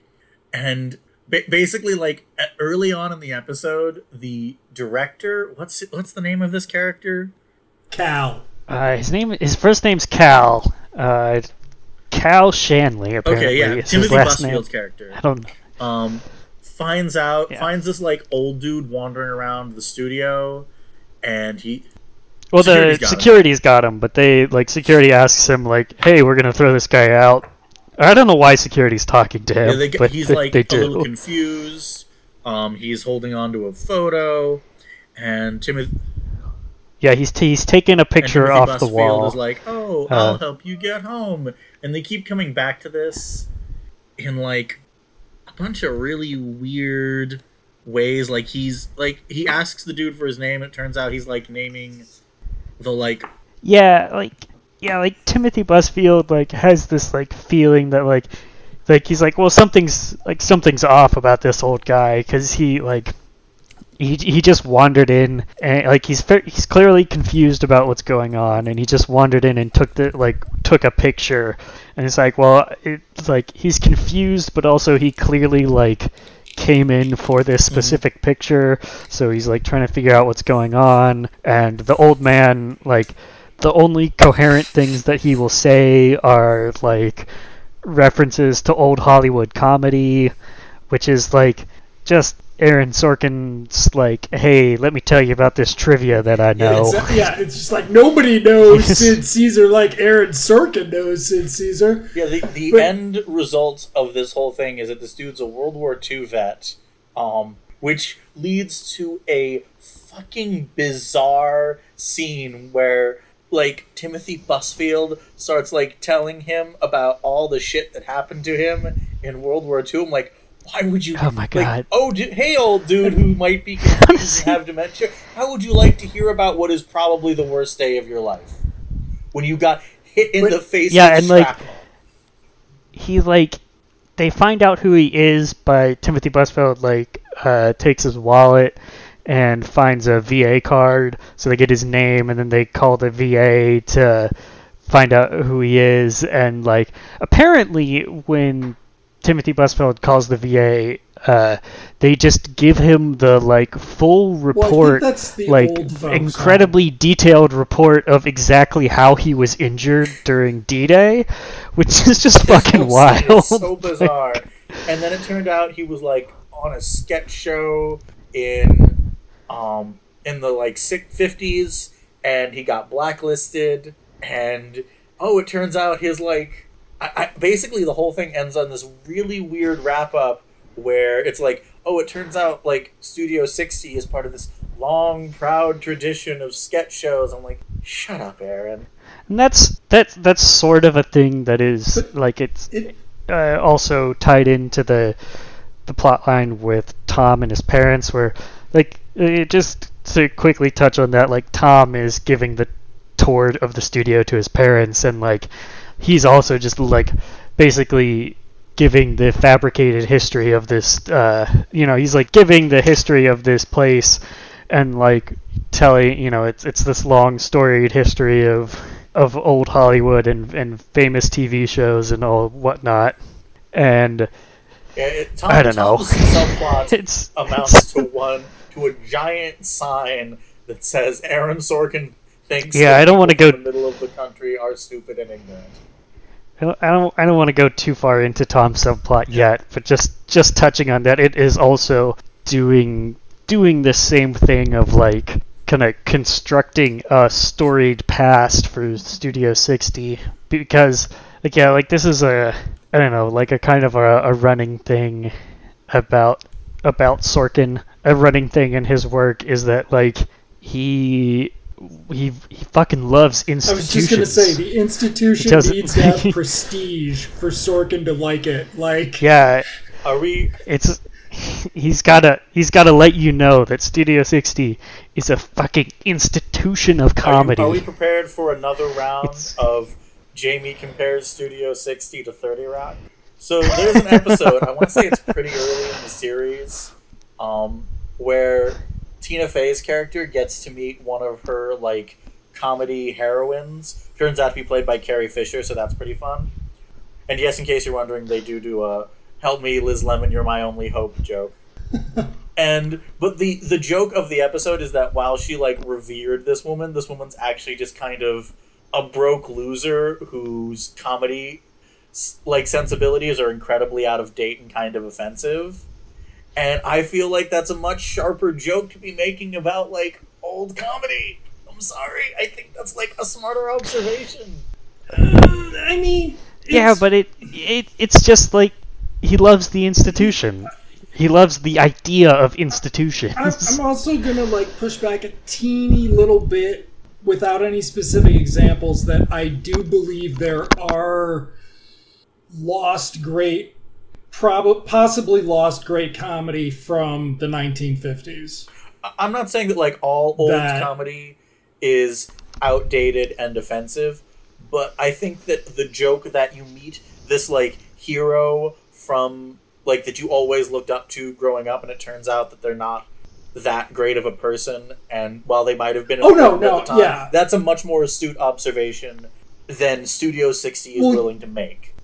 And ba- basically, like early on in the episode, the director what's what's the name of this character? Cal. Uh, his name, his first name's Cal. Uh, Cal Shanley. Apparently, Okay, yeah, is Timothy last name. Busfield's character. I don't. um, finds out Yeah. finds this like old dude wandering around the studio, and he Well, Security's the got him. security's got him, but they like security asks him like, "Hey, we're gonna throw this guy out." I don't know why security's talking to him, yeah, they, but he's they, like they a little confused. Um, he's holding on to a photo, and Timothy yeah, he's he's taking a picture off the Busfield wall. is like, "Oh, Uh, I'll help you get home," and they keep coming back to this in like a bunch of really weird ways. Like he's like he asks the dude for his name. It turns out he's like naming the like Yeah, like yeah, like Timothy Busfield like has this like feeling that like like he's like, well, something's like something's off about this old guy because he like he he just wandered in and like he's he's clearly confused about what's going on and he just wandered in and took the like took a picture and it's like well it's like he's confused but also he clearly like came in for this mm-hmm. specific picture so he's like trying to figure out what's going on and the old man like the only coherent things that he will say are like references to old Hollywood comedy, which is like just Aaron Sorkin's like, hey, let me tell you about this trivia that I know. It's, yeah, it's just like nobody knows Sid Caesar like Aaron Sorkin knows Sid Caesar. Yeah, the, the But- end result of this whole thing is that this dude's a World War II vet, um, which leads to a fucking bizarre scene where, like, Timothy Busfield starts, like, telling him about all the shit that happened to him in World War II. I'm like, why would you? Oh my like, God. oh, hey, old dude who might be confused and have dementia. How would you like to hear about what is probably the worst day of your life? When you got hit in But- the face Yeah, with and, like, shrapnel. he like they find out who he is by Timothy Busfield like uh, takes his wallet and finds a VA card, so they get his name, and then they call the VA to find out who he is, and like apparently when Timothy Busfield calls the VA, uh, they just give him the like full Well, report the like incredibly detailed report of exactly how he was injured during D-Day, which is just fucking wild. So bizarre. and then it turned out he was like on a sketch show in um in the like sick fifties and he got blacklisted and oh it turns out his like I, I, basically the whole thing ends on this really weird wrap up where it's like oh it turns out like Studio 60 is part of this long proud tradition of sketch shows. I'm like shut up Aaron. And that's that's that's sort of a thing that is like it's It, uh, also tied into the the plot line with Tom and his parents, where like it just to quickly touch on that, like Tom is giving the tour of the studio to his parents, and like he's also just like basically giving the fabricated history of this. Uh, you know, he's like giving the history of this place, and like telling you know it's it's this long storied history of of old Hollywood and and famous TV shows and all whatnot, and yeah, it, Tom, I don't know. Tom's subplot it's amounts to one to a giant sign that says Aaron Sorkin thinks. Yeah, I don't wanna go- in the middle of the country are stupid and ignorant. I don't, I don't, I don't want to go too far into Tom's subplot yet, but just just touching on that, it is also doing doing the same thing of like kind of constructing a storied past for Studio 60 because like yeah, like this is a I don't know, like a kind of a, a running thing about about Sorkin. A running thing in his work is that like he he he fucking loves institutions. I was just gonna say the institution It doesn't- needs to have prestige for Sorkin to like it. Like, yeah, Are we? it's he's gotta he's gotta let you know that Studio 60 is a fucking institution of Are, you- comedy. are we prepared for another round It's- of Jamie compares Studio 60 to 30 Rock? So there's an episode, I want to say it's pretty early in the series, um, where Tina Fey's character gets to meet one of her, like, comedy heroines. Turns out to be played by Carrie Fisher, so that's pretty fun. And yes, in case you're wondering, they do do a "Help me, Liz Lemon, you're my only hope" joke. and but the the joke of the episode is that while she like revered this woman, this woman's actually just kind of a broke loser whose comedy like sensibilities are incredibly out of date and kind of offensive. And I feel like that's a much sharper joke to be making about like old comedy. I'm sorry. I think that's like a smarter observation. Uh, I mean, yeah, but it it it's just like he loves the institution. He loves the idea of institutions. I'm, I'm also gonna like push back a teeny little bit without any specific examples that I do believe there are lost great, prob- possibly lost great comedy from the 1950s. I- I'm not saying that like all old That- comedy is outdated and offensive, but I think that the joke that you meet this like hero from like that you always looked up to growing up, and it turns out that they're not that great of a person, and while they might have been, Oh, no, no, the time, yeah. that's a much more astute observation than Studio 60 is Well, willing to make.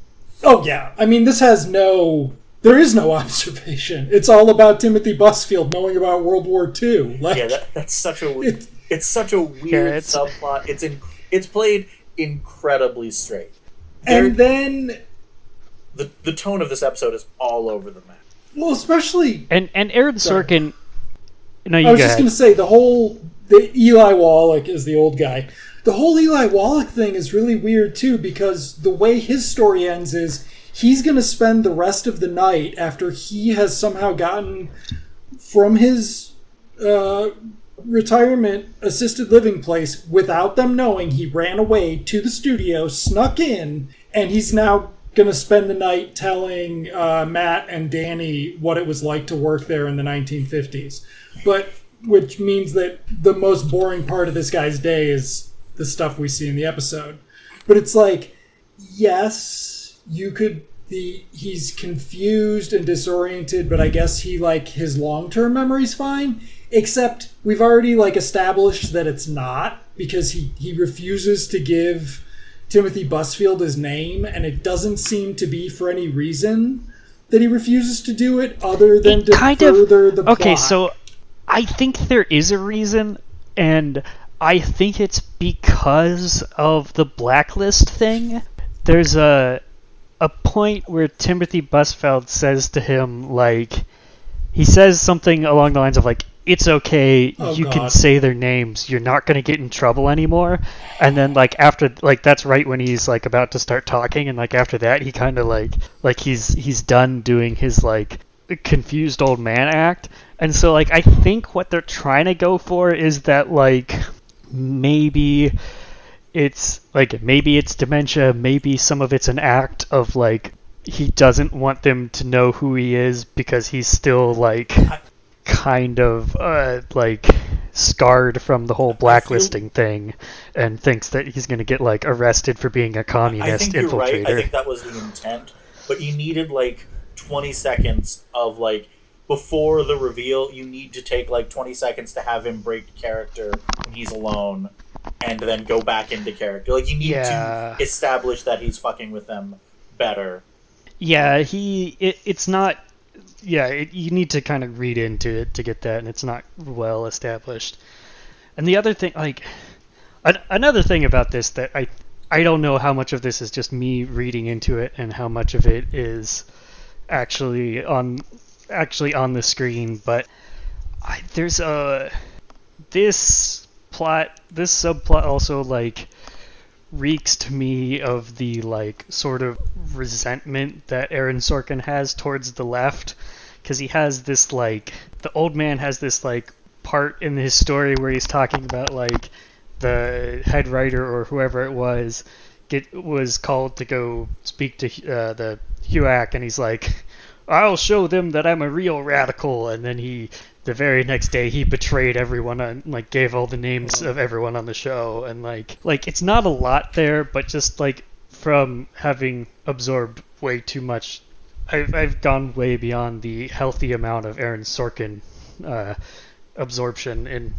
Oh yeah, I mean this has no. There is no observation. It's all about Timothy Busfield knowing about World War II. Like, Yeah, that, that's such a we- It- it's such a weird it's- subplot. It's in, it's played incredibly straight. There- and then, the the tone of this episode is all over the map. well, especially and and Aaron Sorry. Sorkin. No, you I was go just going to say the whole the Eli Wallach is the old guy. The whole Eli Wallach thing is really weird too because the way his story ends is he's going to spend the rest of the night after he has somehow gotten from his uh, retirement assisted living place without them knowing he ran away to the studio, snuck in, and he's now going to spend the night telling uh, Matt and Danny what it was like to work there in the 1950s. But which means that the most boring part of this guy's day is the stuff we see in the episode. But it's like, yes, you could the he's confused and disoriented, but I guess he like his long term memory's fine. Except we've already like established that it's not because he he refuses to give Timothy Busfield his name, and it doesn't seem to be for any reason that he refuses to do it other than It to kind of- further the okay, plot. so I think there is a reason, and I think it's because of the blacklist thing. There's a a point where Timothy Busfield says to him like he says something along the lines of like it's okay Oh, you can say their names you're not going to get in trouble anymore. And then like after like that's right when he's like about to start talking and like after that he kind of like like he's he's done doing his like confused old man act. And so like i think what they're trying to go for is that like maybe it's like maybe it's dementia maybe some of it's an act of like he doesn't want them to know who he is because he's still like kind of uh, like scarred from the whole blacklisting thing and thinks that he's going to get like arrested for being a communist I think you're right. I infiltrator think that was the intent, but you needed like 20 seconds of like before the reveal. You need to take like 20 seconds to have him break character when he's alone, and then go back into character. Like you need Yeah. to establish that he's fucking with them better. yeah he it, it's not yeah it, you need to kind of read into it to get that and it's not well established and the other thing like an, another thing about this that i i don't know how much of this is just me reading into it and how much of it is actually on actually on the screen but I, there's a this plot this subplot also like reeks to me of the like sort of resentment that Aaron Sorkin has towards the left because he has this like the old man has this like part in his story where he's talking about like the head writer or whoever it was get was called to go speak to uh, the HUAC and he's like I'll show them that I'm a real radical, and then he the very next day he betrayed everyone and like gave all the names of everyone on the show and like like it's not a lot there but just like from having absorbed way too much I've, I've gone way beyond the healthy amount of Aaron Sorkin uh, absorption in,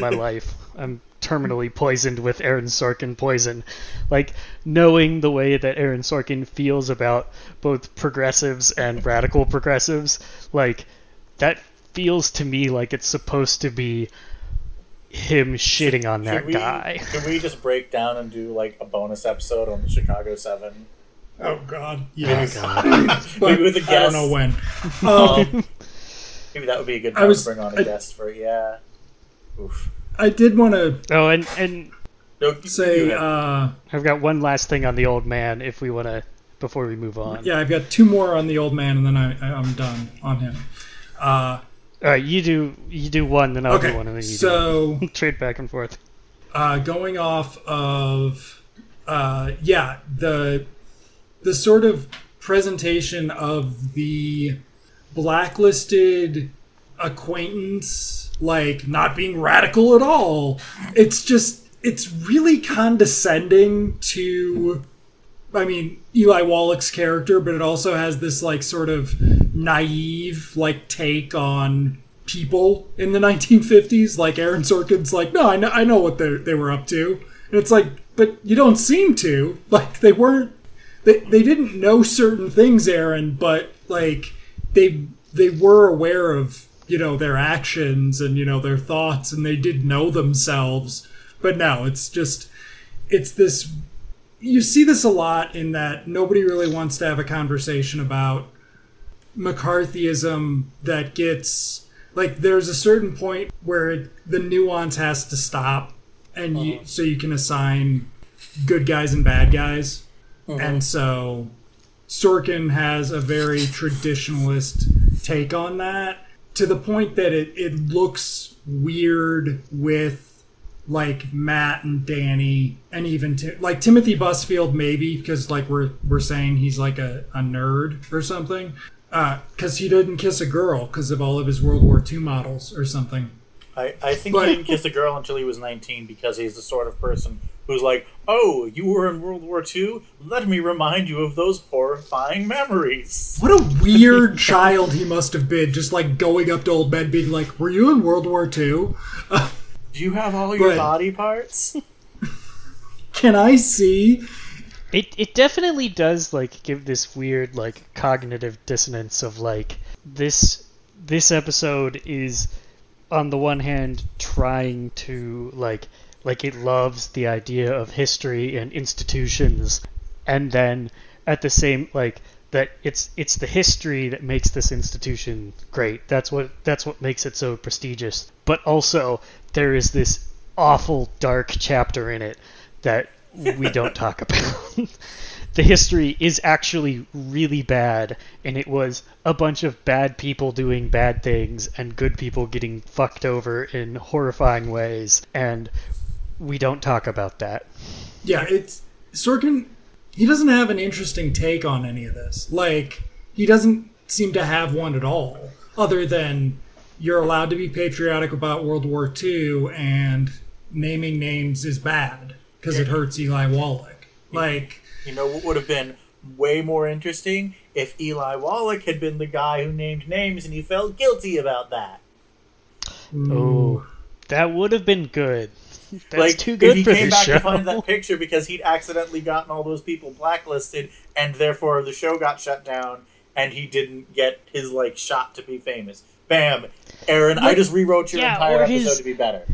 my life. I'm terminally poisoned with Aaron Sorkin poison. Like knowing the way that Aaron Sorkin feels about both progressives and radical progressives, like that feels to me like it's supposed to be him shitting on that Can we, guy. Can we just break down and do like a bonus episode on the Chicago Seven? Oh God, yes. God. But Maybe with a I don't know when. Um, Maybe that would be a good I time was- to bring on a I- guest for. Yeah. Oof. I did want to Oh, and and No, you- say, uh, I've got one last thing on the old man if we want to before we move on. yeah, I've got two more on the old man, and then I, I I'm done on him. Uh, All right, you do you do one, then I'll okay, do one, and then you so do one. trade back and forth. uh, going off of uh, yeah the the sort of presentation of the blacklisted acquaintance like not being radical at all. It's just it's really condescending to i mean eli wallach's character but it also has this like sort of naive like take on people in the 1950s like aaron sorkin's like no i know, I know what they they were up to. And it's like but you don't seem to. Like they weren't they, they didn't know certain things aaron but like they they were aware of you know their actions and you know their thoughts and they did know themselves. But no it's just it's this you see this a lot in that nobody really wants to have a conversation about McCarthyism that gets like there's a certain point where it, the nuance has to stop and you uh-huh. so you can assign good guys and bad guys. Uh-huh. And so Sorkin has a very traditionalist take on that to the point that it, it looks weird with like Matt and Danny and even Ti- like Timothy Busfield maybe because like we're we're saying he's like a, a nerd or something uh, because he didn't kiss a girl because of all of his World War II models or something. I, I think But- he didn't kiss a girl until he was 19 because he's the sort of person who's like, oh, you were in World War II? Let me remind you of those horrifying memories. What a weird child he must have been, just like going up to old men being like, "Were you in World War II? Do you have all your But- body parts? Can I see?" It it definitely does like give this weird like cognitive dissonance of like this this episode is on the one hand trying to like like it loves the idea of history and institutions and then at the same like that it's it's the history that makes this institution great. That's what that's what makes it so prestigious. But also there is this awful dark chapter in it that we don't talk about the history is actually really bad and it was a bunch of bad people doing bad things and good people getting fucked over in horrifying ways and we don't talk about that Yeah, it's Sorkin. He doesn't have an interesting take on any of this. Like, he doesn't seem to have one at all, other than you're allowed to be patriotic about World War II and naming names is bad because it hurts Eli Wallach. Like, You know what would have been way more interesting if Eli Wallach had been the guy who named names and he felt guilty about that. oh that would have been good that's like too good if he for came back show to find that picture because he'd accidentally gotten all those people blacklisted and therefore the show got shut down and he didn't get his like shot to be famous. Bam, Aaron! I just rewrote your Yeah, entire episode his- to be better.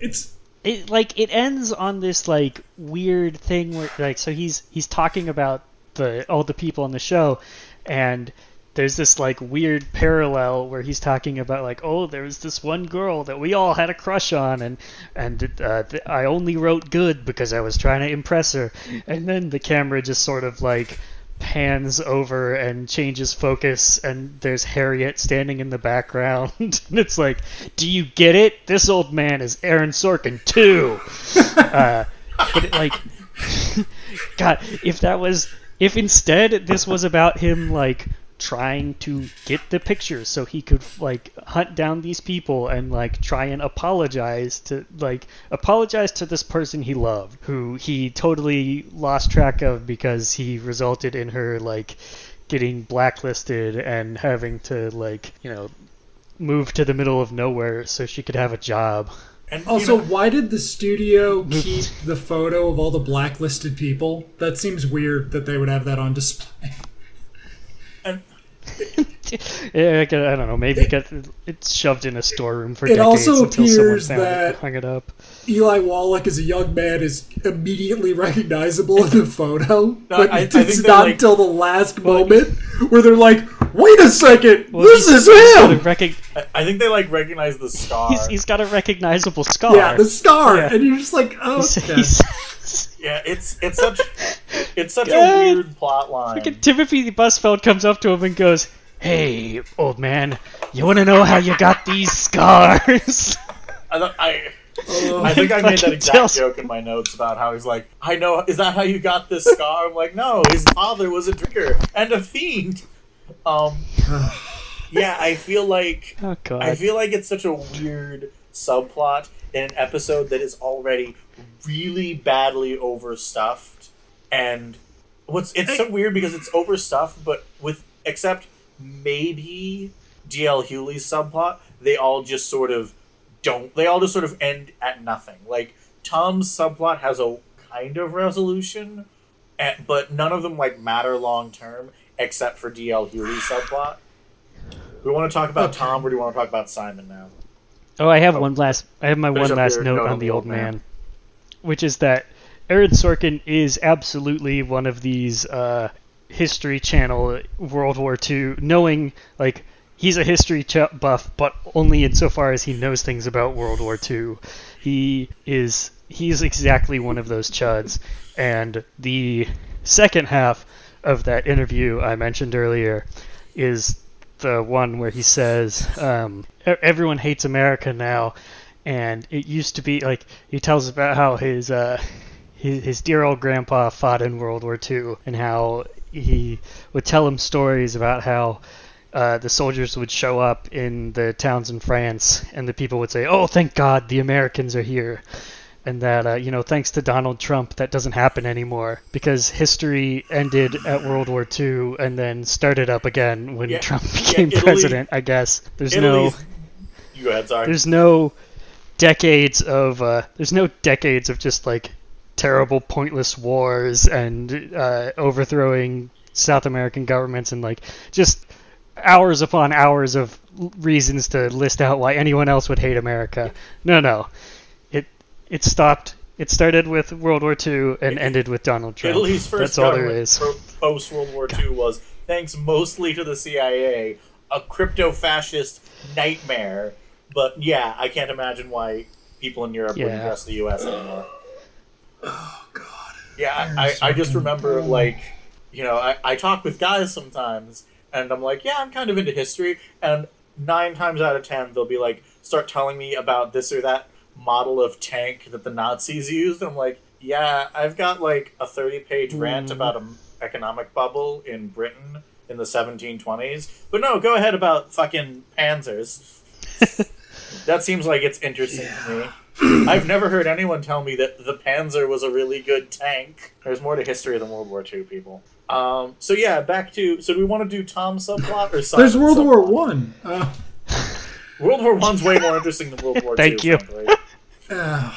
it's it like it ends on this like weird thing where like so he's he's talking about the all the people on the show and there's this like weird parallel where he's talking about like oh there was this one girl that we all had a crush on and and uh, th- I only wrote good because I was trying to impress her. And then the camera just sort of like pans over and changes focus and there's Harriet standing in the background. And it's like do you get it? This old man is Aaron Sorkin too. Uh, but it, like god if that was if instead this was about him like trying to get the pictures so he could like hunt down these people and like try and apologize to like apologize to this person he loved who he totally lost track of because he resulted in her like getting blacklisted and having to like you know move to the middle of nowhere so she could have a job And you Also, know, why did the studio keep the photo of all the blacklisted people? That seems weird that they would have that on display. and yeah, I, don't know. Maybe it, got, it's shoved in a storeroom for It decades also until someone appears found it that- and hung it up. Eli Wallach as a young man is immediately recognizable in the photo, but I- I it's think not like- until the last moment where they're like, "Wait a second, Well, this he's- is he's got a him!" recog- I, I think they like recognize the scar. he's, he's got a recognizable scar. Yeah, the scar, Yeah. and you're just like, oh, He's- "Okay." he's- yeah, it's it's such it's such a weird plot line. Freaking Timothy Busfield comes up to him and goes, "Hey, old man, you want to know how you got these scars?" I, I I think I made that exact tells- joke in my notes about how he's like, I know, is that how you got this scar? I'm like, no, his father was a drinker and a fiend. Um, yeah, I feel like oh god. I feel like it's such a weird subplot in an episode that is already really badly overstuffed. And what's it's so weird because it's overstuffed, but with except maybe DL Hughley's subplot, they all just sort of don't. They all just sort of end at nothing. Like Tom's subplot has a kind of resolution, and, but none of them like matter long term except for DL Hughley's subplot. We want to talk about Okay. Tom, or do you want to talk about Simon now? Oh, I have Oh. one last. I have my Finish one last your note on the old man, which is that Aaron Sorkin is absolutely one of these uh, History Channel World War II, knowing like he's a history ch- buff, but only insofar as he knows things about World War II. He is he's exactly one of those chuds, and the second half of that interview I mentioned earlier is the one where he says um, "E- everyone hates America now, and it used to be like he tells about how his uh, his, his dear old grandpa fought in World War II and how he would tell him stories about how uh, the soldiers would show up in the towns in France and the people would say, "Oh, thank God, the Americans are here." And that uh, you know, thanks to Donald Trump, that doesn't happen anymore because history ended at World War II and then started up again when Yeah, Trump yeah, became Italy- president. I guess there's no You go ahead, sorry. there's no decades of uh, there's no decades of just like terrible pointless wars and uh, overthrowing South American governments and like just hours upon hours of reasons to list out why anyone else would hate America. No, no, it it stopped. It started with World War II and It- ended with Donald Trump. Italy's first That's all there is. post World War II was thanks mostly to the CIA, a crypto fascist nightmare. But yeah, I can't imagine why people in Europe wouldn't Yeah. trust the U.S. anymore. oh god. Yeah, I, I, I just remember like, you know, I, I talk with guys sometimes, and I'm like, yeah, I'm kind of into history, and nine times out of ten they'll be like, start telling me about this or that model of tank that the Nazis used. And I'm like, yeah, I've got like a 30 page rant Mm. about an economic bubble in Britain in the 1720s, but no, go ahead about fucking panzers. that seems like it's interesting to me. I've never heard anyone tell me that the Panzer was a really good tank. There's more to history than World War II, people. Um, so yeah, back to so do we want to do Tom's subplot or Simon's There's World War subplot? One. Uh, World War One's way more interesting than World War Thank II. Thank you. uh,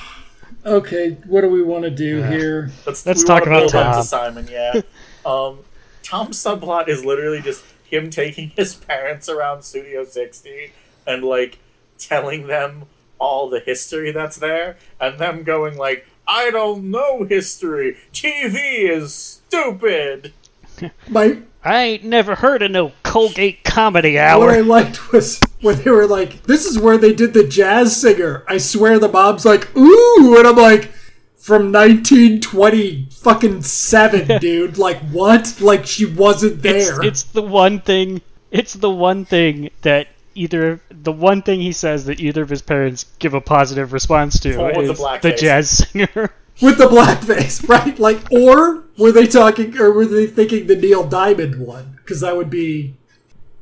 okay, what do we want to do Yeah. here? Let's, Let's talk about build Tom. to Simon. Yeah. um, Tom's subplot is literally just him taking his parents around Studio 60 and like telling them all the history that's there, and them going like, "I don't know history. TV is stupid." My I ain't never heard of no Colgate comedy hour what. I liked was when they were like, "This is where they did the jazz singer." I swear the mom's like, "Ooh," and I'm like, "From 1920 fucking seven, dude. Like what? Like she wasn't it's, there." it's the one thing. It's the one thing that either the one thing he says that either of his parents give a positive response to Oh, with the is the jazz singer. with the blackface, right? Like, or were they talking, or were they thinking the Neil Diamond one? Because that would be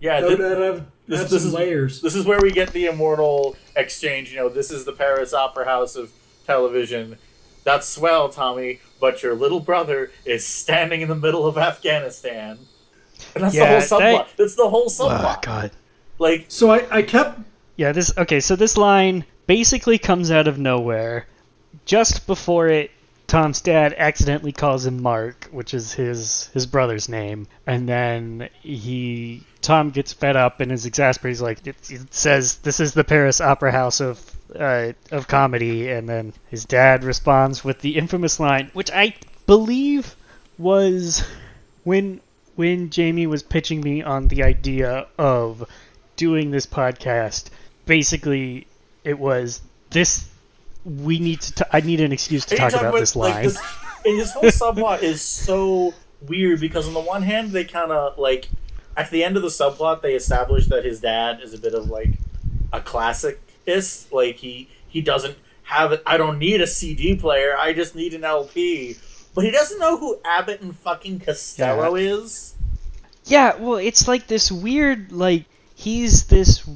Yeah, That thi- would have, this- have this is- layers. this is where we get the immortal exchange. You know, this is the Paris Opera House of television. That's swell, Tommy, but your little brother is standing in the middle of Afghanistan. And that's Yeah, the whole subplot. that- That's the whole Oh subplot. God. Like, So I, I kept Yeah, this okay, so this line basically comes out of nowhere. Just before it Tom's dad accidentally calls him Mark, which is his his brother's name, and then he Tom gets fed up and is exasperated. He's like, it, it says this is the Paris Opera House of uh, of comedy, and then his dad responds with the infamous line, which I believe was when when Jamie was pitching me on the idea of doing this podcast. Basically, it was this. We need to. T- I need an excuse to talk talking about this like, line. this, and this whole subplot is so weird because on the one hand, they kind of like at the end of the subplot, they establish that his dad is a bit of like a classicist. Like he he doesn't have it. I don't need a CD player. I just need an LP. But he doesn't know who Abbott and fucking Costello is. Yeah, well, it's like this weird, like he's this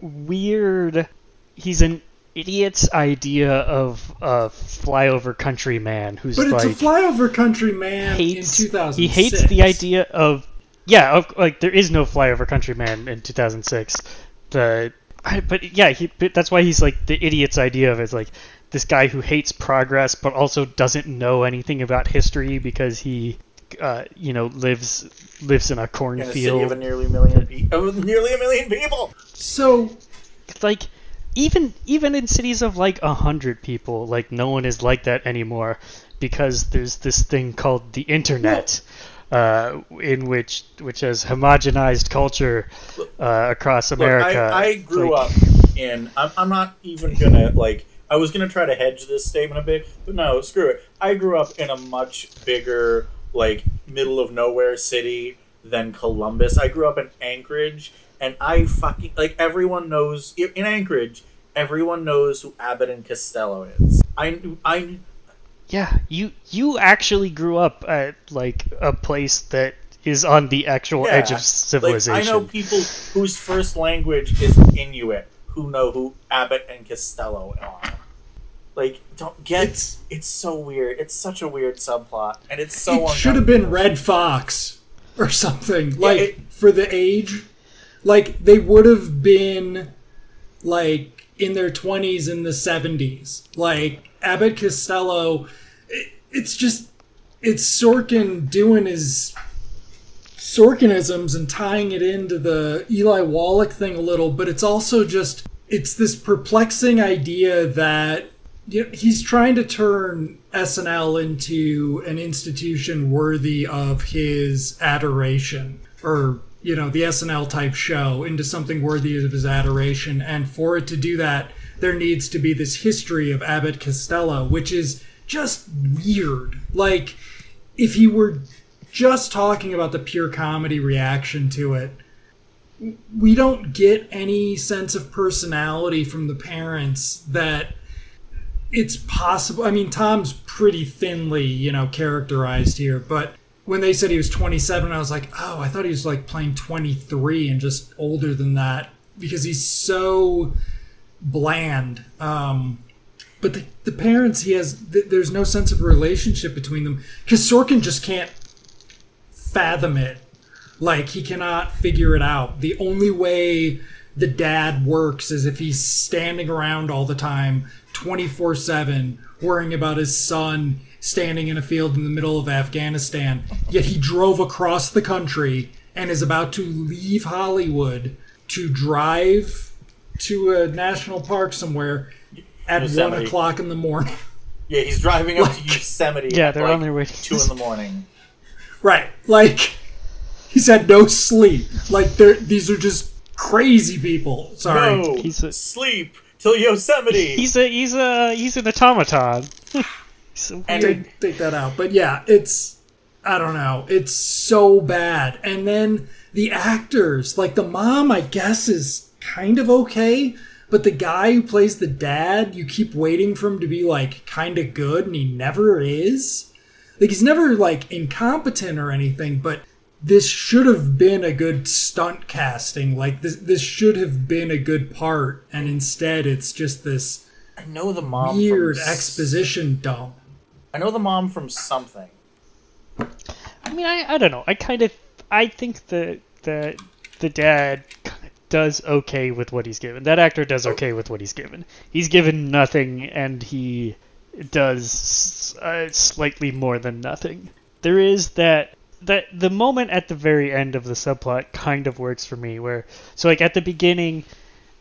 weird. He's an idiot's idea of a flyover countryman who's But it's like a flyover country man hates in 2006. he hates the idea of yeah, of, like there is no flyover countryman in 2006. The I, but yeah, he but that's why he's like the idiot's idea of it is like this guy who hates progress but also doesn't know anything about history because he uh, you know lives lives in a In a city of a cornfield nearly million pe- of nearly a million people. So like even even in cities of like a hundred people like no one is like that anymore because there's this thing called the internet uh, in which which has homogenized culture uh, across Look, America. I, I grew like- up in. I'm, I'm not even gonna like. I was gonna try to hedge this statement a bit, but no, screw it. I grew up in a much bigger, like middle of nowhere city than Columbus. I grew up in Anchorage, and I fucking like everyone knows in Anchorage. Everyone knows who Abbott and Costello is. I I Yeah, you you actually grew up at like a place that is on the actual yeah, edge of like, civilization. I know people whose first language is Inuit who know who Abbott and Costello are. Like, don't get It's- it's so weird. It's such a weird subplot, and it's so it should have been. Redd Foxx or something. Like it- for the age, like they would have been like in their twenties in the seventies. Like Abbott Costello, it, it's just it's Sorkin doing his Sorkinisms and tying it into the Eli Wallach thing a little, but it's also just it's this perplexing idea that he's trying to turn SNL into an institution worthy of his adoration, or you know, the SNL type show into something worthy of his adoration. And for it to do that, there needs to be this history of Abbott Costello, which is just weird. Like, if he were just talking about the pure comedy reaction to it, we don't get any sense of personality from the parents that it's possible. I mean, Tom's pretty thinly, you know, characterized here, but when they said he was 27, I was like, oh, I thought he was like playing 23 and just older than that because he's so bland. Um, but the, the parents, he has, th- there's no sense of relationship between them because Sorkin just can't fathom it. Like, he cannot figure it out. The only way the dad works is if he's standing around all the time, 24 7, worrying about his son standing in a field in the middle of Afghanistan. Yet he drove across the country and is about to leave Hollywood to drive to a national park somewhere at Yosemite. one o'clock in the morning. Yeah, he's driving up Like- to Yosemite. Yeah, they're like, on their way to two in the morning. Right. Like he's had no sleep. Like they're these are just crazy people. Sorry. No, He's a- sleep till Yosemite. he's a he's a he's an automaton. so and. Take, take that out. But yeah, it's I don't know. It's so bad. And then the actors, like the mom, I guess is kind of okay, but the guy who plays the dad, you keep waiting for him to be like kind of good, and he never is. Like he's never like incompetent or anything, but this should have been a good stunt casting. Like this, this should have been a good part, and instead, it's just this I know the mom. weird from, s- exposition dump. I know the mom from something. I mean, I, I don't know. I kind of I think the the the dad does okay with what he's given. That actor does okay with what he's given. He's given nothing, and he does uh, slightly more than nothing. There is that that the moment at the very end of the subplot kind of works for me, where so like at the beginning,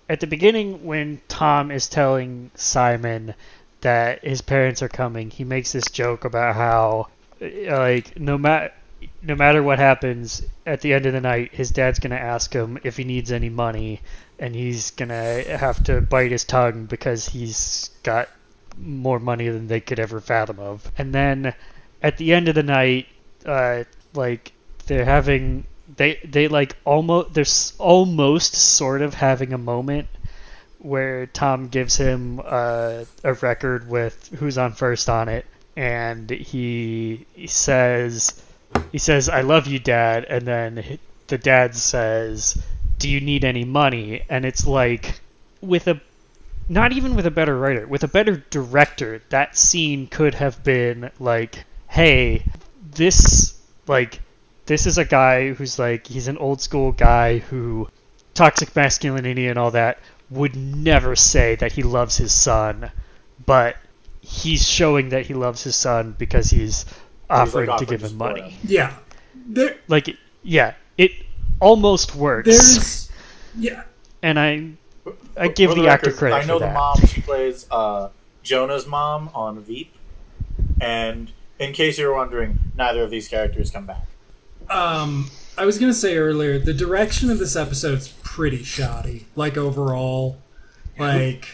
at the beginning when Tom is telling Simon that his parents are coming, he makes this joke about how uh, like no matter no matter what happens at the end of the night, his dad's gonna ask him if he needs any money, and he's gonna have to bite his tongue because he's got more money than they could ever fathom of. And then at the end of the night, uh, like they're having they they like almost they're almost sort of having a moment where Tom gives him uh, a record with who's on first on it, and he, he says he says I love you, Dad, and then the dad says, "Do you need any money?" And it's like with a not even with a better writer, with a better director, that scene could have been like, "Hey, this like this is a guy who's like he's an old school guy who toxic masculinity and all that would never say that he loves his son, but he's showing that he loves his son because he's offering to offering give him money. him. Yeah, there, Like, yeah, it almost works, there's yeah. and I I give For the actor record, credit I know for the that. mom. She plays uh, Jonah's mom on Veep. And in case you were wondering, neither of these characters come back. Um, I was gonna say earlier, the direction of this episode's pretty shoddy. Like overall, like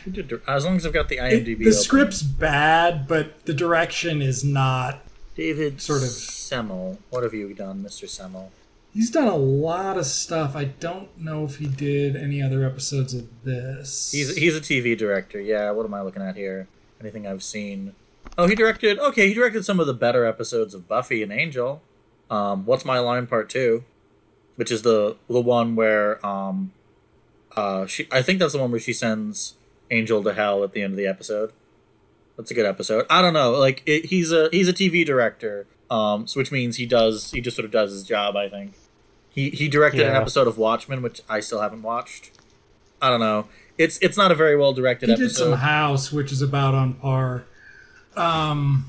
As long as I've got the it- IMDb. the open. script's bad, but the direction is not. David sort of- Semel. What have you done, Mr. Semel? He's done a lot of stuff. I don't know if he did any other episodes of this. He's he's a TV director. Yeah. What am I looking at here? Anything I've seen? Oh, he directed. Okay, he directed some of the better episodes of Buffy and Angel. Um, What's My Line Part Two, which is the the one where um, uh, she. I think that's the one where she sends Angel to hell at the end of the episode. That's a good episode. I don't know. Like it, he's a he's a TV director, um, so which means he does he just sort of does his job. I think he he directed an episode of Watchmen, which I still haven't watched. I don't know. It's it's not a very well directed he episode. did some House, which is about on par. Um,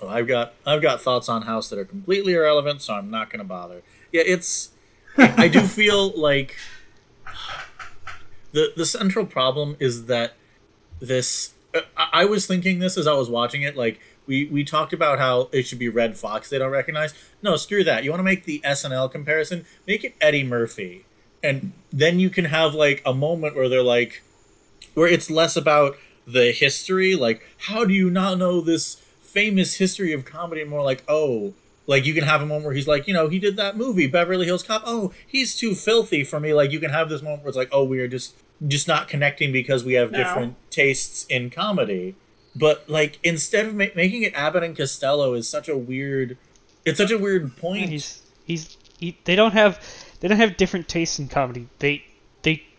Well, I've got I've got thoughts on House that are completely irrelevant, so I'm not going to bother. Yeah, it's I do feel like the the central problem is that this I, I was thinking this as I was watching it like we we talked about how it should be Redd Foxx they don't recognize. No, screw that. You want to make the SNL comparison? Make it Eddie Murphy. And then you can have like a moment where they're like where it's less about the history, like how do you not know this famous history of comedy, and more like oh, like you can have a moment where he's like, you know, he did that movie Beverly Hills Cop. Oh, he's too filthy for me. Like you can have this moment where it's like, oh, we are just just not connecting because we have No. different tastes in comedy. But like instead of ma- making it Abbott and Costello is such a weird, it's such a weird point. He's he's he, they don't have they don't have different tastes in comedy. They they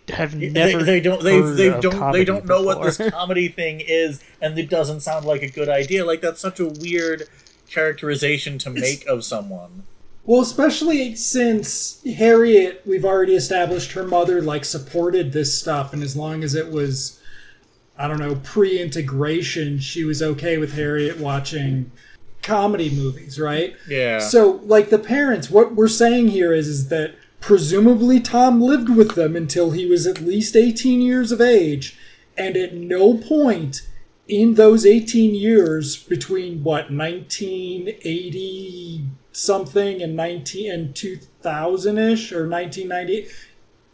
have they, never they don't they, they don't they don't know what this comedy thing is and it doesn't sound like a good idea. Like that's such a weird characterization to make of someone. Well, especially since Harriet, we've already established her mother like supported this stuff, and as long as it was, I don't know, pre-integration, she was okay with Harriet watching comedy movies, right? yeah. So, like the parents, what we're saying here is, is that presumably Tom lived with them until he was at least 18 years of age, and at no point in those 18 years between what 1980 something and 19 and 2000 ish or 1990.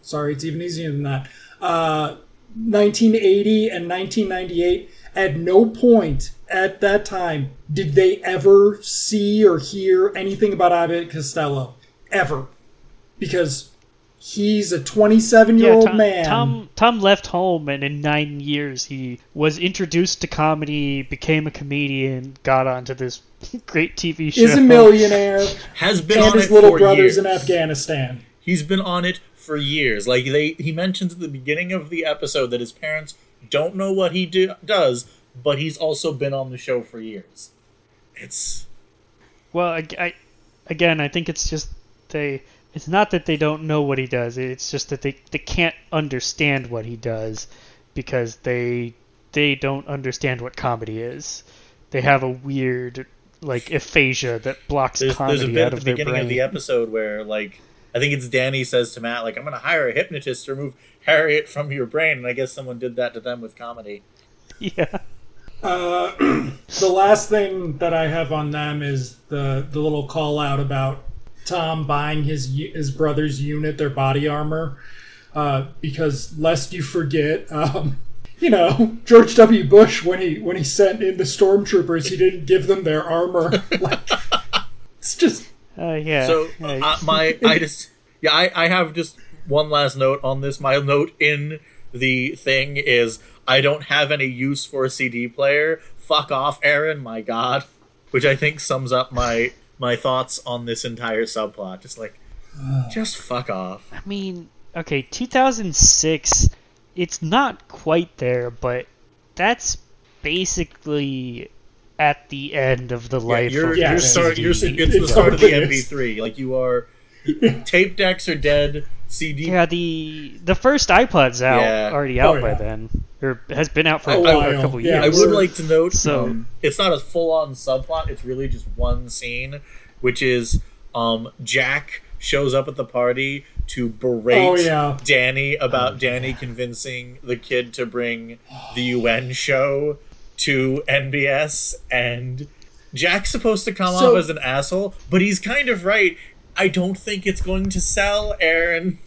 Sorry, it's even easier than that. Uh, 1980 and 1998. At no point at that time did they ever see or hear anything about Abbott Costello. Ever. Because he's a 27 year old man. Tom Tom left home, and in nine years, he was introduced to comedy, became a comedian, got onto this great TV show. is a millionaire Has been and on his it little for brothers in. Afghanistan. He's been on it for years. Like they, he mentions at the beginning of the episode that his parents don't know what he do, does, but he's also been on the show for years. It's Well, I, I- again, I think it's just they. It's not that they don't know what he does. It's just that they, they can't understand what he does because they they don't understand what comedy is. They have a weird like aphasia that blocks there's, comedy there's a bit out at the of their beginning brain. of the episode where like I think it's Danny says to Matt like I'm gonna hire a hypnotist to remove Harriet from your brain, and I guess someone did that to them with comedy. yeah. Uh, the last thing that I have on them is the the little call out about Tom buying his his brother's unit their body armor uh, because lest you forget, um, you know George W. Bush when he when he sent in the stormtroopers, he didn't give them their armor. like, it's just Uh, yeah. So uh, my I just yeah I, I have just one last note on this. My note in the thing is I don't have any use for a CD player. Fuck off, Aaron. My God, which I think sums up my my thoughts on this entire subplot. Just like just fuck off. I mean, okay, 2006. It's not quite there, but that's basically at the end of the Yeah, life. you're of Yeah, you're the start, you're, it's the start of the. MP3. Like you are tape decks are dead. CD Yeah, the the first iPod's out Yeah. already oh, out Oh, by then, or has been out for A a, while, couple yeah. I would like to note So- um, it's not a full on subplot. It's really just one scene, which is um, Jack shows up at the party to berate Oh, yeah. Danny about Danny convincing the kid to bring the UN show to NBS, and Jack's supposed to come So- off as an asshole, but he's kind of right. I don't think it's going to sell, Aaron.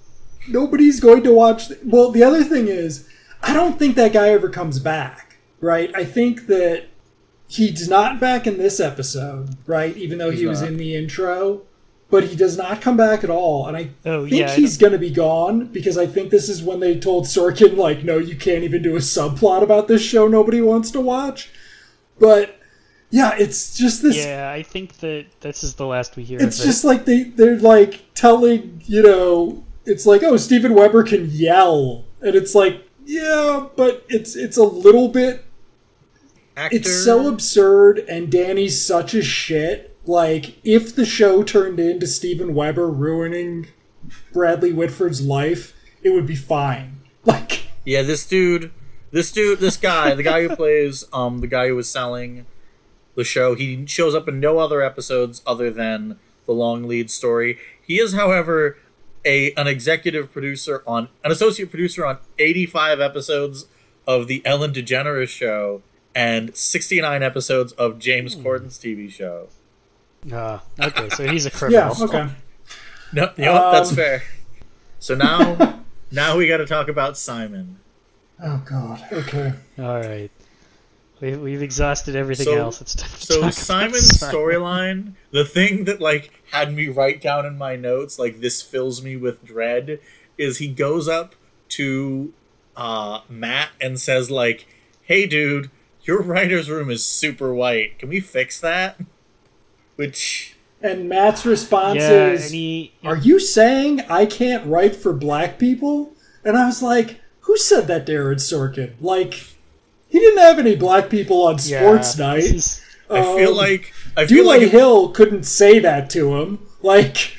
nobody's going to watch. th- well, the other thing is, I don't think that guy ever comes back. Right? I think that he's not back in this episode. Right? Even though he was not. in the intro. But he does not come back at all, and I Oh, think yeah, he's going to be gone because I think this is when they told Sorkin, like, no, you can't even do a subplot about this show nobody wants to watch. But yeah, it's just this Yeah, I think that this is the last we hear it's of it. just like they they're like telling you know it's like oh Steven Weber can yell and it's like yeah but it's it's a little bit Actor, it's so absurd and Danny's such a shit. Like if the show turned into Steven Weber ruining Bradley Whitford's life it would be fine. Like Yeah, this dude, this dude, this guy, the guy who plays um the guy who was selling the show, he shows up in no other episodes other than the long lead story. He is, however, a an executive producer on an associate producer on 85 episodes of the Ellen DeGeneres show and 69 episodes of James Corden's TV show. Ah, okay, so he's a criminal. yeah criminal. okay No, you know what? that's Um, fair. So now, now we got to talk about Simon. oh god okay All right, we, we've exhausted everything So- else. It's time So about Simon's Simon. storyline, the thing that like had me write down in my notes, like this fills me with dread, is he goes up to uh, Matt and says like, "Hey, dude, your writer's room is super white. Can we fix that?" Which and Matt's response Yeah, is he, Are you saying I can't write for black people? And I was like, Who said that to Aaron Sorkin? Like, he didn't have any black people on sports this night. is- I feel Um, like I feel Dule like Hill couldn't say that to him. Like,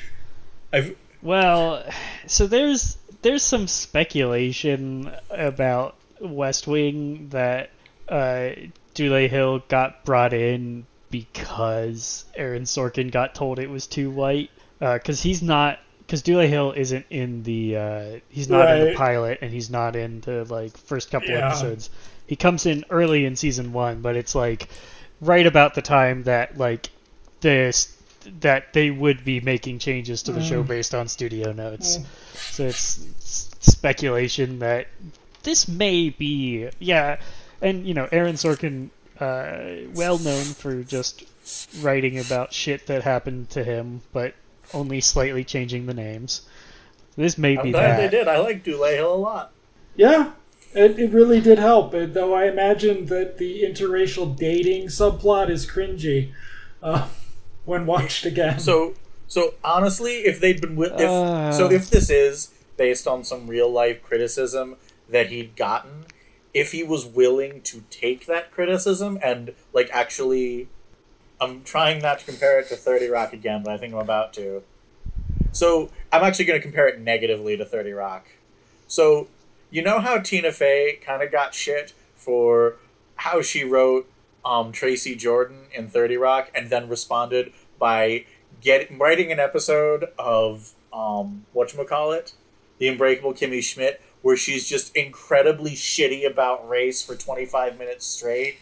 I've, Well, so there's there's some speculation about West Wing that uh, Dule Hill got brought in because Aaron Sorkin got told it was too white. Because he's not. Because Dule Hill isn't in the. Uh, he's not in the pilot, and he's not in the like first couple Yeah. episodes. He comes in early in season one, but it's like right about the time that like this that they would be making changes to the show based on studio notes. So it's, it's speculation that this may be yeah, and you know Aaron Sorkin, uh, well known for just writing about shit that happened to him, but only slightly changing the names. This may I'm be glad that. they did. I like Dule Hill a lot. Yeah, it, it really did help. uh, Though I imagine that the interracial dating subplot is cringy uh, when watched again. So, so honestly, if they'd been with, if Uh. so, if this is based on some real life criticism that he'd gotten, if he was willing to take that criticism and like actually, I'm trying not to compare it to Thirty Rock again, but I think I'm about to. So I'm actually going to compare it negatively to Thirty Rock. So you know how Tina Fey kind of got shit for how she wrote um, Tracy Jordan in Thirty Rock, and then responded by get writing an episode of um, what call it, the Unbreakable Kimmy Schmidt, where she's just incredibly shitty about race for 25 minutes straight,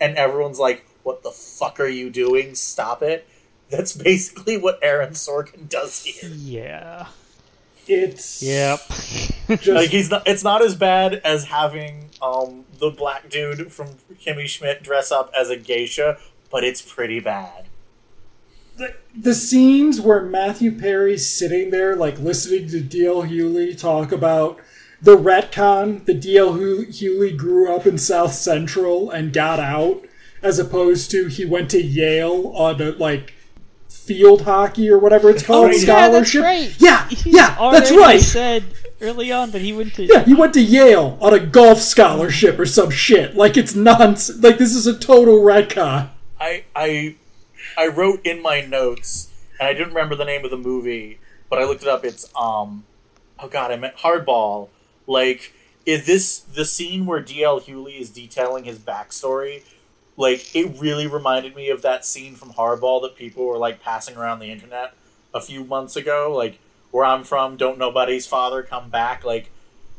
and everyone's like, "What the fuck are you doing? Stop it!" That's basically what Aaron Sorkin does here. Yeah. it's Yep. just Like he's not. It's not as bad as having um, the black dude from Kimmy Schmidt dress up as a geisha, but it's pretty bad. the, the scenes where Matthew Perry's sitting there, like listening to D.L. Hughley talk about the retcon. The D.L. Hu- Hughley grew up in South Central and got out, as opposed to he went to Yale on a like field hockey or whatever it's called right. scholarship. Yeah, that's right. Yeah, He yeah, that's right. said early on that he went to. Yeah, he went to Yale on a golf scholarship or some shit. Like it's nonsense. Like this is a total retcon. I I I wrote in my notes, and I didn't remember the name of the movie, but I looked it up. It's um, oh god, I meant Hardball. Like, is this the scene where D.L. Hughley is detailing his backstory? Like, it really reminded me of that scene from Hardball that people were like passing around the internet a few months ago. Like, where I'm from, don't nobody's father come back. Like,